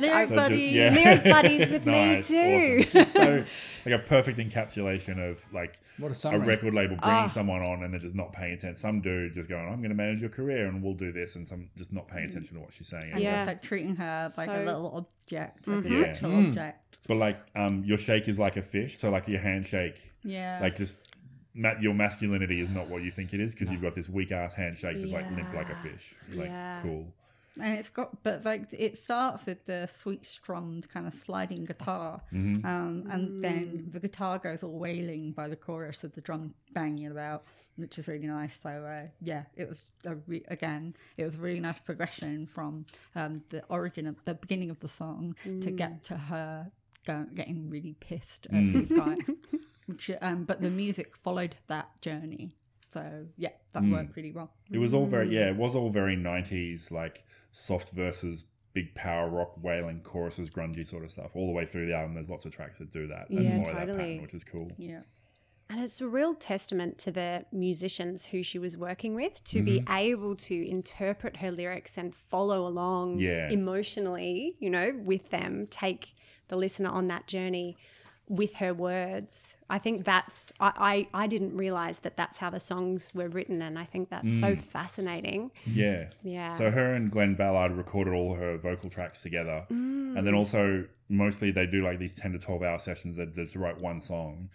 Lyric
I,
so
buddies.
Just, yeah.
Lyric buddies with
nice,
me too.
awesome. Just so like a perfect encapsulation of like
What a
a record label bringing
Ah.
someone on and they're just not paying attention. Some dude just going, "I'm going to manage your career and we'll do this," and some just not paying attention to what she's saying.
and
Yeah.
just like treating her like a little object, like
Yeah.
a sexual
Mm.
object.
But like, um, your shake is like a fish. So like your handshake,
Yeah.
like just ma- your masculinity is not what you think it is because you've got this weak ass handshake that's like limp like a
Yeah.
fish. Like
Yeah.
cool.
and it's got, but like it starts with the sweet strummed kind of sliding guitar,
Mm-hmm.
um, and then the guitar goes all wailing by the chorus with the drum banging about, which is really nice. So uh, yeah, it was a re- again, it was a really nice progression from um, the origin of the beginning of the song to get to her go, getting really pissed at these guys. Which, um, but the music followed that journey. So yeah, that hmm. worked really well.
It was all very mm. yeah. It was all very '90s like soft verses, big power rock, wailing choruses, grungy sort of stuff. All the way through the album, there's lots of tracks that do that and
Yeah,
follow that
totally.
pattern, which is cool.
Yeah.
And it's a real testament to the musicians who she was working with to be mm-hmm. able to interpret her lyrics and follow along
Yeah.
emotionally, you know, with them, take the listener on that journey with her words. I think that's, I, I, I didn't realize that that's how the songs were written. And I think that's so mm. fascinating.
Yeah.
Yeah.
So her and Glen Ballard recorded all her vocal tracks together, mm. and then also mostly they do like these ten to twelve hour sessions that just write one song,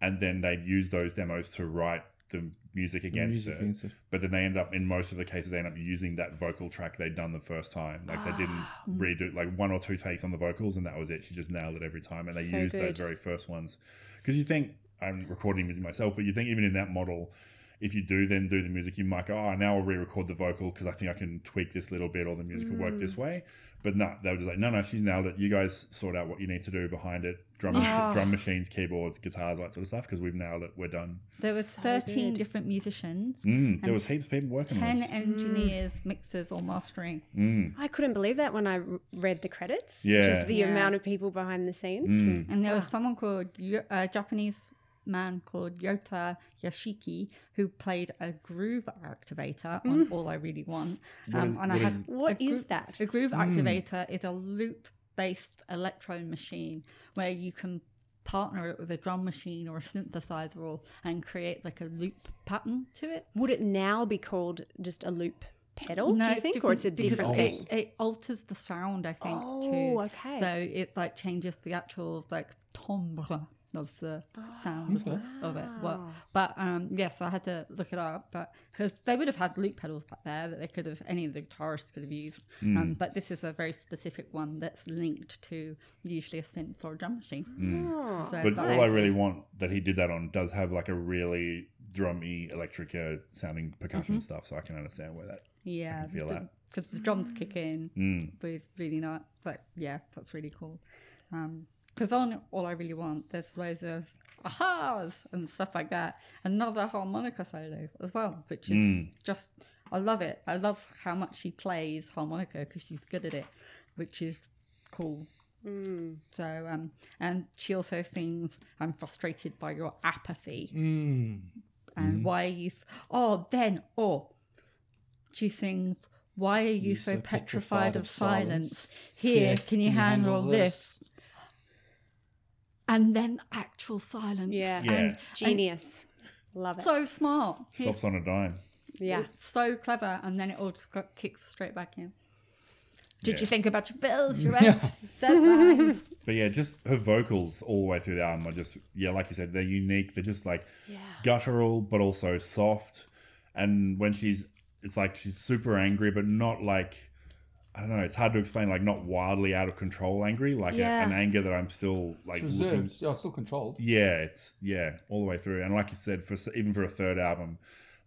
and then they'd use those demos to write the music against
music
it.
against it.
But then they end up in most of the cases they end up using that vocal track they'd done the first time. Like they didn't
Ah.
redo like one or two takes on the vocals and that was it. She just nailed it every time. And they
So
used
good.
those very first ones. Because you think I'm recording music myself, but you think even in that model, if you do then do the music, you might go, oh, now I'll re-record the vocal because I think I can tweak this little bit or the music will work this
Mm.
way. But no, they were just like, no, no, she's nailed it. You guys sort out what you need to do behind it. Drum,
Oh.
drum machines, keyboards, guitars, that sort of stuff. Because we've nailed it. We're done.
There was
So
13
good.
different musicians,
Mm, there was heaps of people working on
10
this.
engineers, mixers, or mastering.
Mm.
I couldn't believe that when I read the credits.
Yeah.
Just the
Yeah.
amount of people behind the scenes.
Mm.
And there was someone called Yo- a Japanese man called Yota Yashiki who played a groove activator on All I Really Want. Um,
is-
and I
what
had
is-
What
a
is that?
A groove activator is a loop-based electro machine where you can partner it with a drum machine or a synthesizer or, and create like a loop pattern to it.
Would it now be called just a loop pedal, do you think? Or it's a
because
different
it-
thing?
It, alters the sound, I think,
Oh,
too.
okay.
So it like changes the actual like timbre of the sound of, it- of it. What,
Wow.
but um, yeah, so I had to look it up, but because they would have had loop pedals back there that they could have any of the guitarists could have used.
Hmm.
Um, but this is a very specific one that's linked to usually a synth or a drum machine.
Oh,
So
But
that
all I really want that he did that on does have like a really drummy, electrica sounding percussion
Mm-hmm.
stuff, so I can understand where that.
yeah, i
feel that.
because the drums kick in.
Mm.
with really not Like, yeah, that's really cool. Because on All I Really Want, there's loads of ahas and stuff like that. Another harmonica solo as well, which is
Mm.
just, I love it. I love how much she plays harmonica because she's good at it, which is cool.
Mm.
So, um, and she also sings, I'm frustrated by your apathy.
Mm.
And why are you, th- oh, then, oh, she sings, why are you, so, petrified, of silence? Here, can you handle this? And then actual silence.
Yeah.
Yeah.
And
Genius. Love it.
so smart.
Stops on a dime.
yeah.
So clever. And then it all just got, kicks straight back in. Did
Yeah.
you think about your bills, your rent, deadlines?
But yeah, just her vocals all the way through the album are just yeah, like you said, they're unique. They're just like
Yeah.
guttural, but also soft. And when she's, it's like she's super angry, but not like I don't know. It's hard to explain. Like not wildly out of control angry, like a- an anger that I'm still like looking.
Reserved. Yeah, still controlled.
Yeah, it's yeah, all the way through. And like you said, for even for a third album,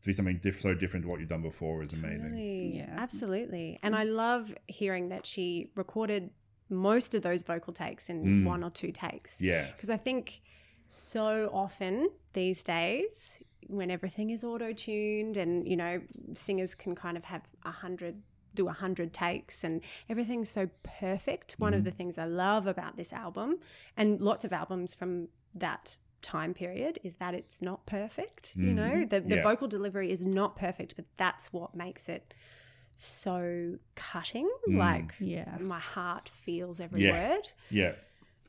to be something diff- so different to what you've done before is amazing.
Really?
Yeah.
Absolutely. And I love hearing that she recorded most of those vocal takes in
Mm.
one or two takes.
Yeah,
Because I think so often these days, when everything is auto tuned and, you know, singers can kind of have a hundred, do a hundred takes and everything's so perfect. One of mm. the things I love about this album and lots of albums from that time period is that it's not perfect. You mm. know, the, the
Yeah.
vocal delivery is not perfect, but that's what makes it so cutting. Mm. Like,
Yeah.
my heart feels every
Yeah.
word.
yeah,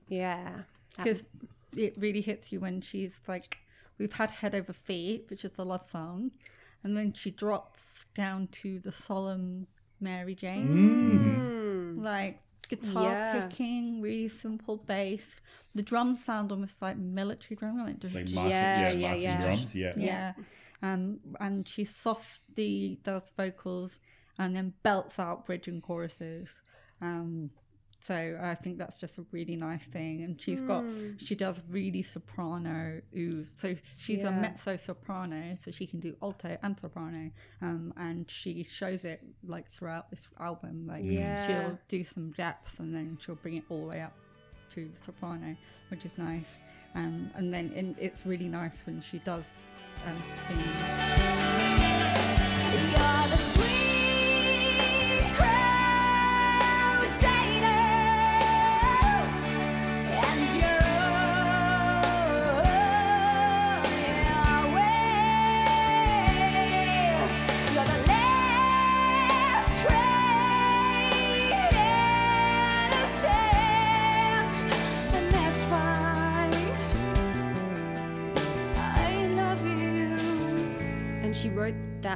Yeah.
Because it really hits you when she's like, we've had Head Over Feet, which is the love song. And then she drops down to the solemn Mary Jane.
Mm.
like guitar
Yeah.
picking, really simple bass. The drums sound almost like military drum, like just
like marching,
Yeah,
yeah,
yeah,
marching
yeah.
drums, yeah.
yeah. Um, and she softly does vocals and then belts out bridge and choruses. Um, so I think that's just a really nice thing. And she's got, she does really soprano ooze. So she's a mezzo soprano, so she can do alto and soprano. Um, and she shows it like throughout this album. Like
Yeah.
she'll do some depth and then she'll bring it all the way up to the soprano, which is nice. Um, and then and it's really nice when she does um, sing.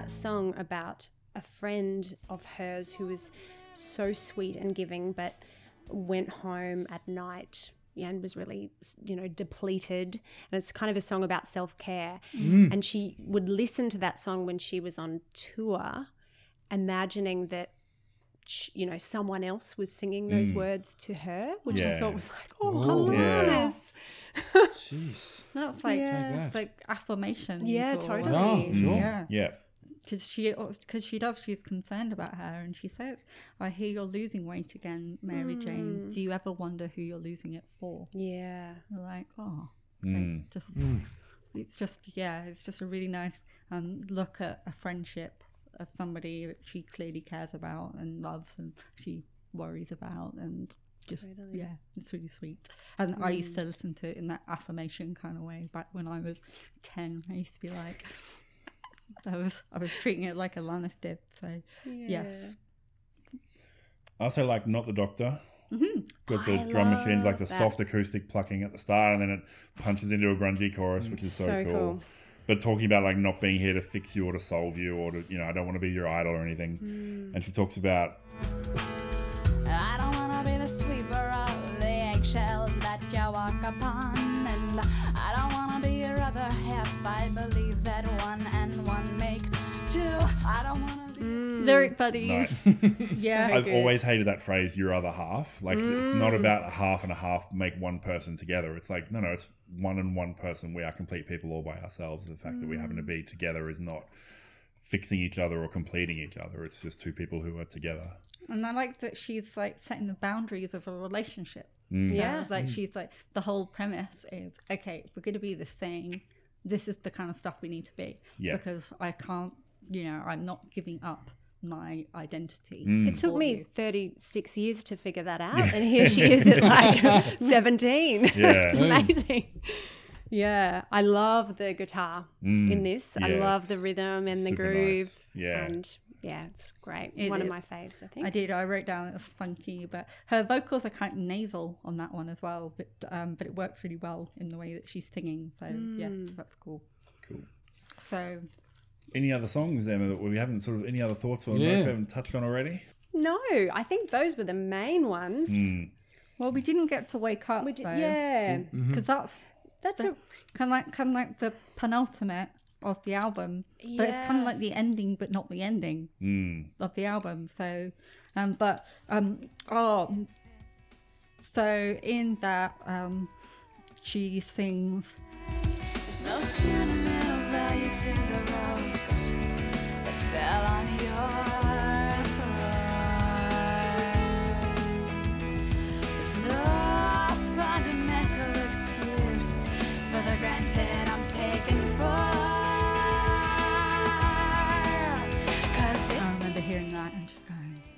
That song about a friend of hers who was so sweet and giving, but went home at night, and was really, you know, depleted. And it's kind of a song about self care.
Mm.
And she would listen to that song when she was on tour, imagining that. sh- You know, someone else was singing those words to her, which I thought was like, oh,
Ooh.
Yeah.
Jeez.
That's like
Yeah.
Like affirmation.
Yeah, totally.
Oh, sure.
Yeah.
Yeah.
Because she because she does she's concerned about her and she says i hear you're losing weight again mary jane. Do you ever wonder who you're losing it for?
Yeah.
you're like oh
Mm.
okay, just it's just yeah it's just a really nice um look at a friendship of somebody that she clearly cares about and loves and she worries about and just
Totally.
yeah it's really sweet. And i used to listen to it in that affirmation kind of way back when i was 10 i used to be like I was I was treating it like Alanis did. So yes,
I also like Not the Doctor. Got the
I
drum machines, like the
that.
soft acoustic plucking at the start, and then it punches into a grungy chorus, which is so,
So
cool.
cool.
But talking about like not being here to fix you or to solve you or to, you know, I don't want to be your idol or anything.
Mm.
And she talks about,
buddies.
nice.
Yeah,
I've
good.
always hated that phrase, your other half. Like, it's
Mm.
not about a half and a half make one person together. It's like, no, no, it's one and one person. We are complete people all by ourselves. The fact that we happen to
Mm.
be together is not fixing each other or completing each other. It's just two people who are together.
and I like that she's like setting the boundaries of a relationship.
Mm.
So,
Yeah.
like she's like the whole premise is okay. If we're going to be this thing, this is the kind of stuff we need to be.
Yeah.
Because I can't, you know, I'm not giving up my identity.
Mm.
It took me 36 years to figure that out. And here she is at like 17.
Yeah.
it's amazing. Yeah. I love the guitar in this. I love the rhythm and the groove.
nice. Yeah.
And yeah, it's great.
It
One
is.
of my faves, I think.
I did. I wrote down it was funky, but her vocals are kind of nasal on that one as well. But um, but it works really well in the way that she's singing. So yeah, that's cool.
Cool.
So
Any other songs, Emma, that we haven't sort of, any other thoughts or
Yeah.
notes we haven't touched on already?
no, I think those were the main ones.
Mm.
well, we didn't get to wake up.
We did,
though,
yeah.
because that's
That's a
kind of like kind of like the penultimate of the album, but it's kind of like the ending, but not the ending
Mm.
of the album. So, um, but um, oh, so in that um, she sings.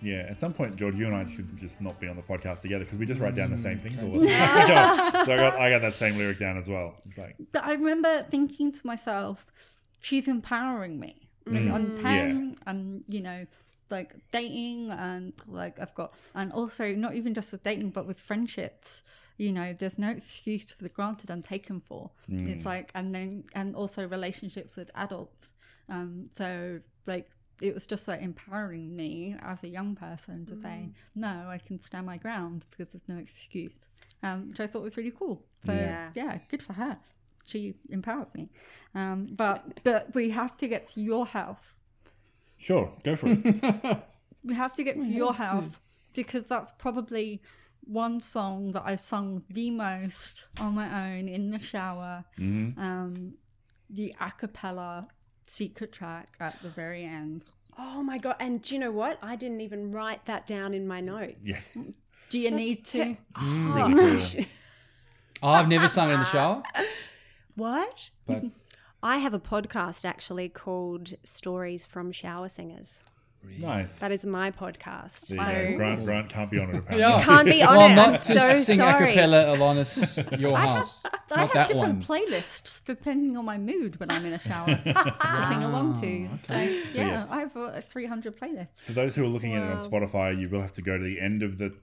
Yeah, at some point, George, you and I should just not be on the podcast together because we just write down the same things all the time. so I got, I got that same lyric down as well. It's like,
But I remember thinking to myself, she's empowering me. Like
Mm.
I'm 10 and, you know, like dating and like I've got, and also not even just with dating, but with friendships. You know, there's no excuse for the granted I'm taken for.
Mm.
It's like, and then, and also relationships with adults. Um, so like, it was just like empowering me as a young person to say, no, I can stand my ground because there's no excuse. Um, which I thought was really cool. So
Yeah.
yeah, good for her. She empowered me. Um, but but we have to get to your house.
sure, go for it.
We have to get to your house because that's probably one song that I've sung the most on my own in the shower. Um, the a cappella secret track at the very end.
Oh my god! And do you know what? I didn't even write that down in my notes.
Yeah,
Do you need to?
really mm, ah. cool.
Oh, I've never sung it in the shower,
What?
but
I have a podcast actually called Stories from Shower Singers.
Nice.
That is my podcast.
There
so.
Grant, Grant can't be on it apparently.
yeah.
can't be on
well,
it.
not
I'm
to
so
sing
sorry.
a cappella Alanis Your House.
I
not
have
that
different
one.
playlists depending on my mood when I'm in a shower to sing along to. So, yeah,
yes.
I have a 300 playlist.
For those who are looking at it on Spotify, you will have to go to the end of the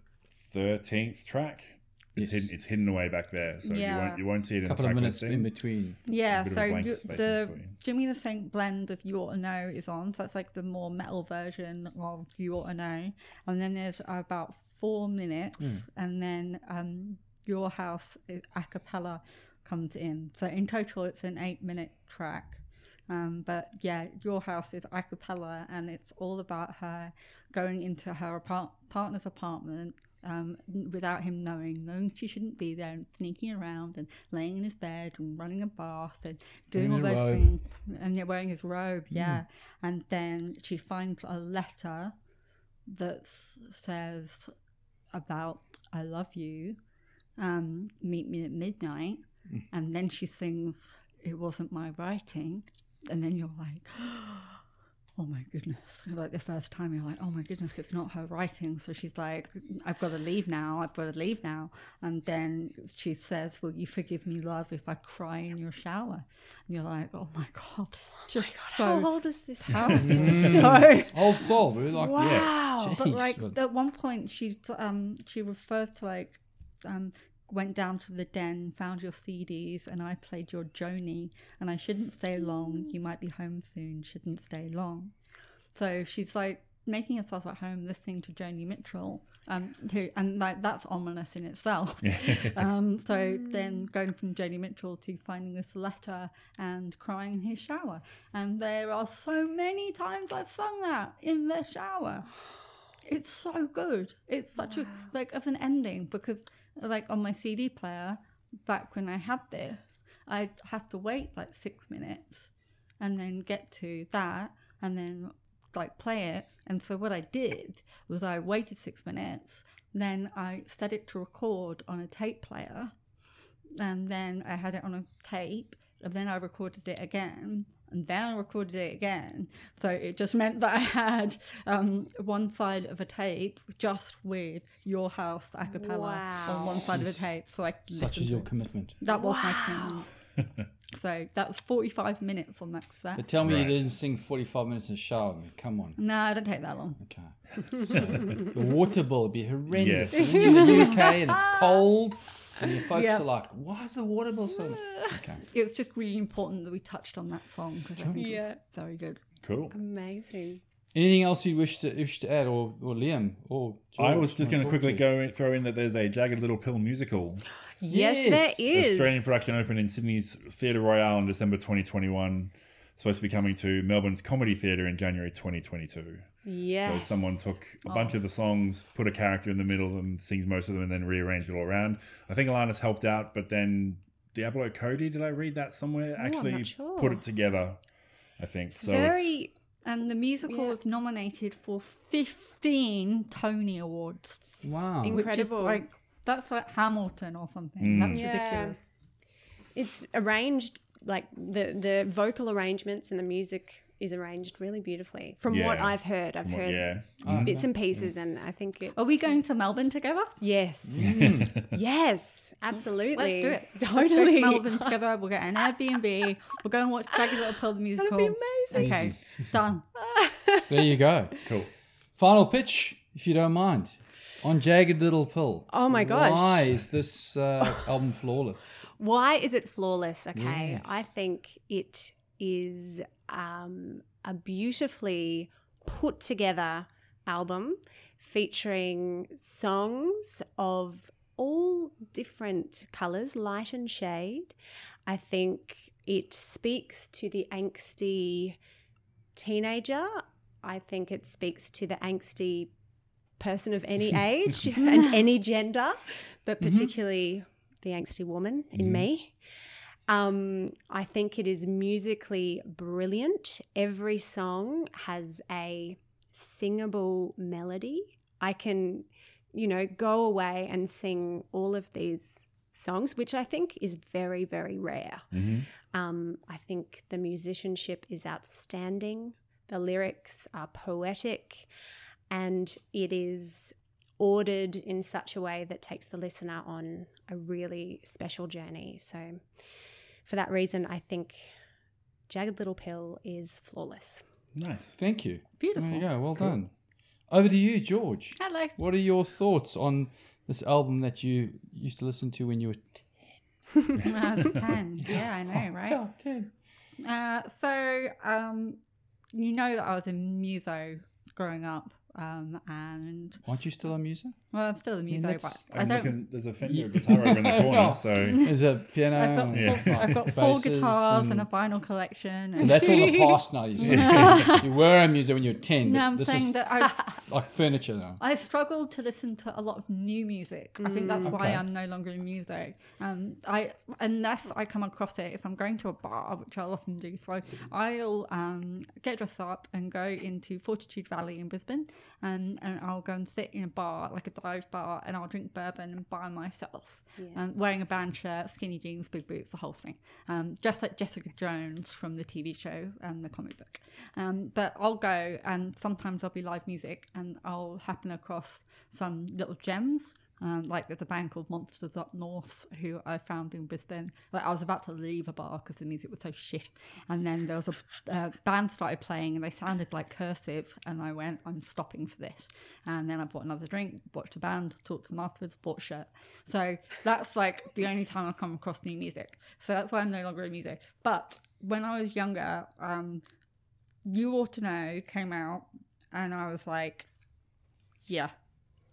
thirteenth track. It's
Yes.
hidden. It's hidden away back there, so you won't you won't see it in
A couple
the
of
track
minutes
listing.
in between.
Yeah, so
a
you, the. Jimmy the Saint blend of You Ought to Know is on. So that's like the more metal version of You Ought to Know. And then there's about four minutes,
Hmm.
and then um, Your House is a cappella comes in. So in total, it's an eight minute track. Um, but yeah, Your House is a cappella, and it's all about her going into her apart- partner's apartment um, without him knowing, knowing she shouldn't be there, and sneaking around and laying in his bed and running a bath and doing all those
robe.
things, and wearing his robe, yeah. And then she finds a letter that says about "I love you," um, meet me at midnight, and then she sings "It wasn't my writing," and then you're like. Oh my goodness. Like the first time you're like, oh my goodness, it's not her writing. So she's like, I've got to leave now. I've got to leave now. And then she says, Will you forgive me, love, if I cry in your shower? And you're like, oh my God. Just
How
so.
old is this?
This is so
Old soul, really like
Wow.
but
Jeez,
like at one point she um she refers to like um went down to the den found your cds and i played your joni. And i shouldn't stay long. You might be home soon. Shouldn't stay long. So she's like making herself at home listening to joni mitchell um who and like that's ominous in itself. Um so then going from joni mitchell to finding this letter and crying in his shower. And there are so many times i've sung that in the shower it's so good. It's such a like as an ending because like on my CD player back when I had this, I'd have to wait like six minutes and then get to that and then like play it. And so what I did was I waited six minutes, then I set it to record on a tape player, and then I had it on a tape, and then I recorded it again, and then I recorded it again. So it just meant that I had um, one side of a tape just with your house a cappella on one side of a tape. So I
Such
listen
is your
it.
commitment.
That was my commitment. so that was 45 minutes on that set.
But tell me
Right.
you didn't sing 45 minutes in the shower. I mean, come on.
No, it didn't take that long.
Okay. So, the water bill would be horrendous.
Yes.
And then you're in the UK and it's cold. And your folks
Yeah.
are like, why is the water bill so Okay.
It's just really important that we touched on that song because I think
Yeah.
it's very good.
Cool.
Amazing.
Anything else you wish to wish to add, or, or Liam, or
I was just
wanna
going to quickly go in, throw in that there's a Jagged Little Pill musical.
Yes,
Yes.
there is.
Australian production opened in Sydney's Theatre Royal in December 2021. Supposed to be coming to Melbourne's Comedy Theatre in January 2022.
Yes.
So someone took a bunch of the songs, put a character in the middle, and sings most of them, and then rearranged it all around. I think Alanis helped out, but then Diablo Cody, did I read that somewhere?
I'm
Actually,
sure.
put it together. I think so.
Very.
And the musical
Yeah.
was nominated for 15 Tony Awards.
Wow.
Incredible.
Like, that's like Hamilton or something.
Mm.
That's
Yeah.
ridiculous.
It's arranged like the the vocal arrangements and the music is arranged really beautifully. From what I've heard, I've
It's,
heard
yeah.
bits and pieces, and I think it's.
Are we going to Melbourne together?
Yes. yes. Absolutely.
Let's do it.
Totally.
Let's go to Melbourne together. We'll get an Airbnb. We'll go and watch Jagged Little Pill the musical.
That'd be amazing.
Okay, done.
There you go.
Cool.
Final pitch, if you don't mind, on Jagged Little Pill.
Oh my gosh.
Why is this uh, album flawless?
Why is it flawless? Okay,
Yes.
I think it is um, a beautifully put together album featuring songs of all different colors, light and shade. I think it speaks to the angsty teenager. I think it speaks to the angsty person of any age and any gender, but particularly the angsty woman in me. Um, I think it is musically brilliant. Every song has a singable melody. I can, you know, go away and sing all of these songs, which I think is very, very rare.
hmm
Um, I think the musicianship is outstanding. The lyrics are poetic, and it is ordered in such a way that takes the listener on a really special journey. So, for that reason, I think Jagged Little Pill is flawless.
Nice.
Thank you.
Beautiful.
There you go. Well done. Over to you, George.
Hello.
What are your thoughts on this album that you used to listen to when you were
When I was 10. Yeah, I know, right?
Oh, 10.
Uh, so, um, you know that I was in Muso growing up. Um, and
Aren't you still a muser?
well, I'm still a muso, but
that's-
I
I'm
don't.
looking, there's a Fender guitar over in the corner, so
There's a piano.
I've got,
Yeah.
four, I've got four guitars and,
and-
a vinyl collection.
So that's all the past now. You said you were a muser when you were ten.
no, I'm
this
saying
is
that I,
like furniture now.
I struggled to listen to a lot of new music. I think that's why
Okay.
I'm no longer in music. Um, I unless I come across it if I'm going to a bar, which I'll often do. So I'll um, get dressed up and go into Fortitude Valley in Brisbane, and and I'll go and sit in a bar like a dive bar, and I'll drink bourbon and by myself, um, wearing a band shirt, skinny jeans, big boots, the whole thing, um, just like Jessica Jones from the TV show and the comic book. Um, but I'll go, and sometimes there'll be live music, and I'll happen across some little gems. Um, like there's a band called Monsters Up North who I found in Brisbane. Like I was about to leave a bar because the music was so shit, and then there was a uh, band started playing and they sounded like cursive, and I went, I'm stopping for this. And then I bought another drink, watched a band, talked to them afterwards, bought a shirt. So that's like the only time I've come across new music. So that's why I'm no longer in music. But when I was younger, um, You Ought to Know came out, and I was like, yeah,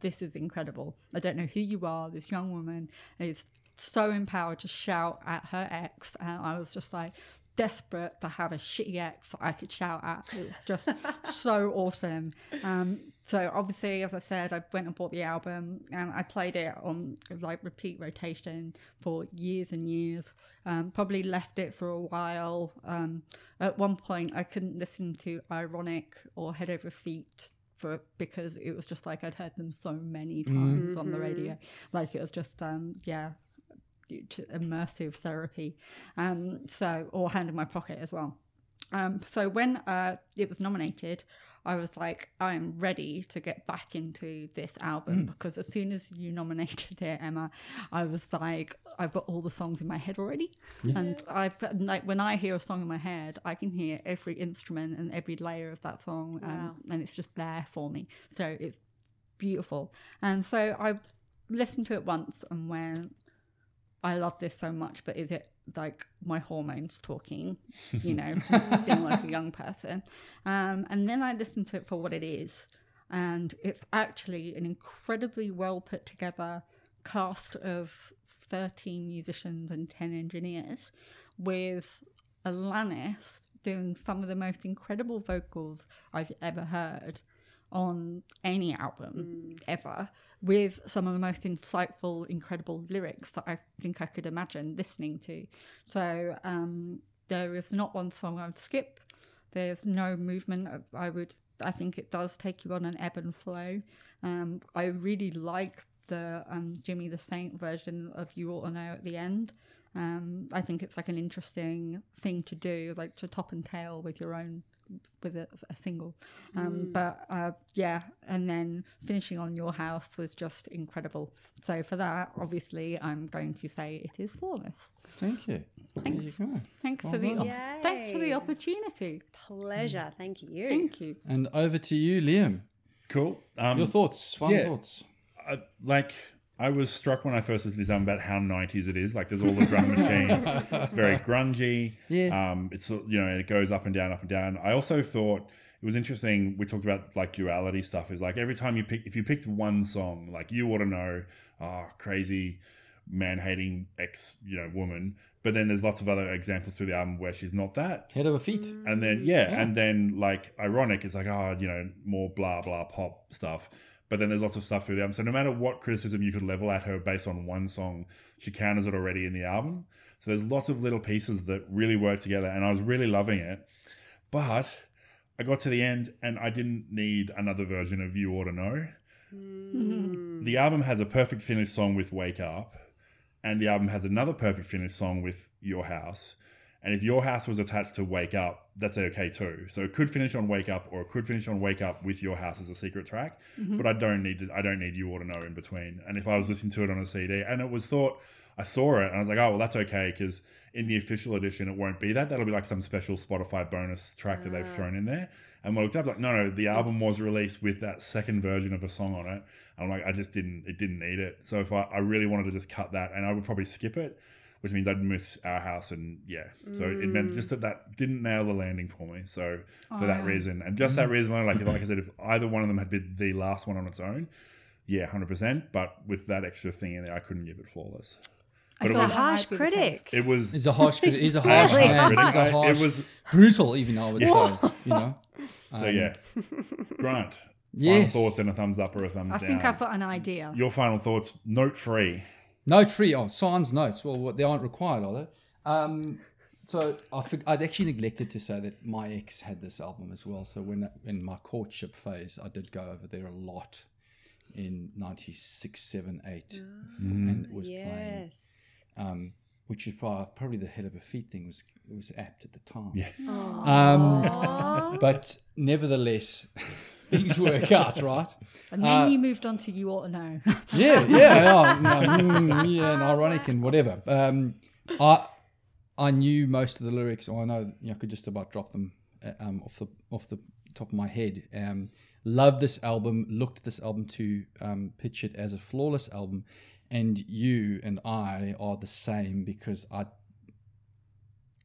this is incredible. I don't know who you are. This young woman is so empowered to shout at her ex. And I was just like desperate to have a shitty ex that I could shout at. It was just so awesome. Um, so obviously, as I said, I went and bought the album and I played it on like repeat rotation for years and years. Um, probably left it for a while. Um, at one point, I couldn't listen to Ironic or Head Over Feet for because it was just like I'd heard them so many times on the radio. Like it was just um yeah, immersive therapy. Um so or hand in my pocket as well. Um so when uh it was nominated, I was like, I'm ready to get back into this album mm. because as soon as you nominated it, Emma, I was like, I've got all the songs in my head already. And I've like when I hear a song in my head, I can hear every instrument and every layer of that song um, and, and it's just there for me. So it's beautiful. And so I listened to it once and went, I love this so much, but is it like my hormones talking, you know, being like a young person? Um, and then I listened to it for what it is. And it's actually an incredibly well put together cast of 13 musicians and 10 engineers with Alanis doing some of the most incredible vocals I've ever heard on any album ever with some of the most insightful, incredible lyrics that I think I could imagine listening to. So um, there is not one song I would skip. There's no movement. I would. I think it does take you on an ebb and flow. Um, I really like the um, Jimmy the Saint version of "You Ought to Know" at the end. Um, I think it's like an interesting thing to do, like to top and tail with your own with a, a single. Um, But uh, yeah, and then finishing on Your House was just incredible. So for that, obviously, I'm going to say it is flawless.
Thank you.
Thanks.
You.
Thanks
Well
for the op- thanks for the opportunity.
Pleasure. Thank you.
Thank you.
And over to you, Liam.
cool. Um,
Your thoughts, final
yeah.
thoughts.
I, like I was struck when I first listened to this album about how 90s it is. Like there's all the drum machines. It's very grungy.
Yeah.
Um, it's you know it goes up and down, up and down. I also thought it was interesting. We talked about like duality stuff. Is like every time you pick, if you picked one song, like you ought to know, oh, crazy man hating ex, you know, woman. But then there's lots of other examples through the album where she's not that.
Head over feet.
And then yeah,
Yeah.
and then like ironic, it's like oh, you know, more blah blah pop stuff. But then there's lots of stuff through the album. So no matter what criticism you could level at her based on one song, she counters it already in the album. So there's lots of little pieces that really work together, and I was really loving it. But I got to the end, and I didn't need another version of "You Ought to Know." Mm. The album has a perfect finished song with "Wake Up," and the album has another perfect finished song with "Your House." And if your house was attached to Wake Up, that's okay too. So it could finish on Wake Up, or it could finish on Wake Up with your house as a secret track. Mm-hmm. But I don't need to, I don't need you ought to know in between. And if I was listening to it on a CD, and it was thought, I saw it and I was like, oh well, that's okay because in the official edition it won't be that. That'll be like some special Spotify bonus track that they've ah. thrown in there. And when I looked up, like, no, no, the album was released with that second version of a song on it. I'm like, I just didn't, it didn't need it. So if I, I really wanted to just cut that, and I would probably skip it. Which means I'd miss our house, and yeah, so it meant
Mm.
just that that didn't nail the landing for me. So for that
Oh.
reason, and just that reason alone, like like I said, if either one of them had been the last one on its own, yeah, hundred percent. But with that extra thing in there, I couldn't give it flawless. But it was
a harsh
might be the case.
critic.
it was
He's a harsh. crit- He's a
Really
harsh man.
harsh.
He's a harsh.
it was
brutal, even though I would
Yeah.
say. You know.
so
Um,
yeah. Grant, final thoughts and a thumbs up or a thumbs
I
down.
think I've got an idea.
Your final thoughts, note free.
Note free. Oh, signs, notes. Well, what- they aren't required, are they? Um, so I think I'd actually neglected to say that my ex had this album as well. So when in my courtship phase, I did go over there a lot in '96, '7, '8, and it was playing.
yes.
Um, which is probably, probably the Head Over Feet thing was was apt at the time.
Yeah.
Um, but nevertheless, things work out, right?
And then
Uh,
you moved on to You Ought to Know.
yeah, yeah, no, no, mm, yeah, and ironic and whatever. Um, I I knew most of the lyrics, or I know you know, I could just about drop them uh, um, off the off the top of my head. Um, love this album. Looked at this album to um, pitch it as a flawless album, and you and I are the same because I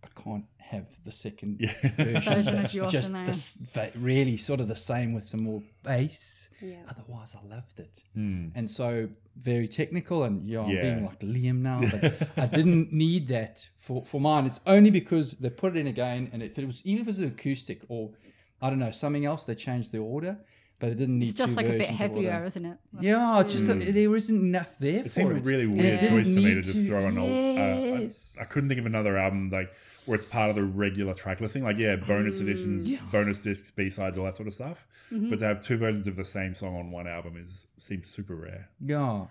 I can't have the second version.
Version of
that's
You Ought to
just
Know.
the, really sort of the same with some more bass.
Yeah.
Otherwise, I loved it. And so, very technical, and yeah, I'm being like Liam now, but I didn't need that for, for mine. It's only because they put it in again, and if it was even if it was an acoustic or I don't know something else, they changed the order, but it didn't need
It's just
two
like a bit heavier, isn't it?
Yeah, just that there isn't enough there
It
for
seemed
it.
a really weird
didn't
choice to me
need
to just throw an old. Uh, I, I couldn't think of another album like where it's part of the regular track listing. Like yeah, bonus editions, bonus discs, B sides, all that sort of stuff.
Mm-hmm.
But to have two versions of the same song on one album is seems super rare.
Yeah.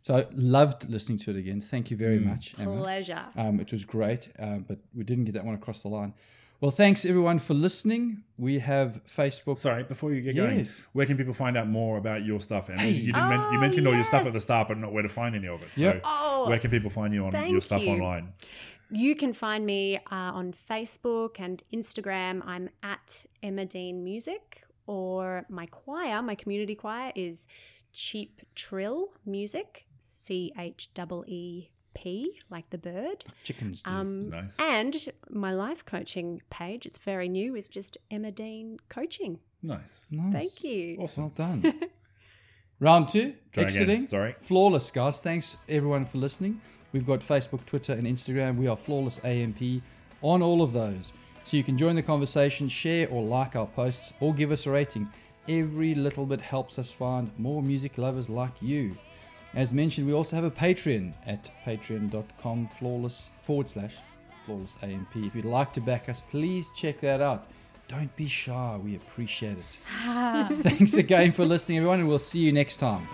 So I loved listening to it again. Thank you
Mm.
very much, Emma.
Pleasure.
Um, it was great, uh, but we didn't get that one across the line. Well, thanks everyone for listening. We have Facebook.
Sorry, before you get going, where can people find out more about your stuff? And
Hey.
you, didn't men- you
Oh,
mentioned all your stuff at the start, but not where to find any of it. So
Yep.
Oh,
where can people find you on your stuff
you.
online?
You can find me uh, on Facebook and Instagram. I'm at Emma Dean Music, or my choir, my community choir, is Cheep Trill Music, C H E E P, like the bird.
Chickens do.
Um,
Nice.
And my life coaching page, it's very new, is just Emma Dean Coaching.
Nice.
nice.
Thank you.
Well done. Round two,
Try again.
exiting.
Sorry.
Flawless, guys. Thanks everyone for listening. We've got Facebook, Twitter, and Instagram. We are Flawless AMP on all of those. So you can join the conversation, share or like our posts, or give us a rating. Every little bit helps us find more music lovers like you. As mentioned, we also have a Patreon at patreon.com flawless forward slash flawless AMP. If you'd like to back us, please check that out. Don't be shy, we appreciate it. Thanks again for listening, everyone, and we'll see you next time.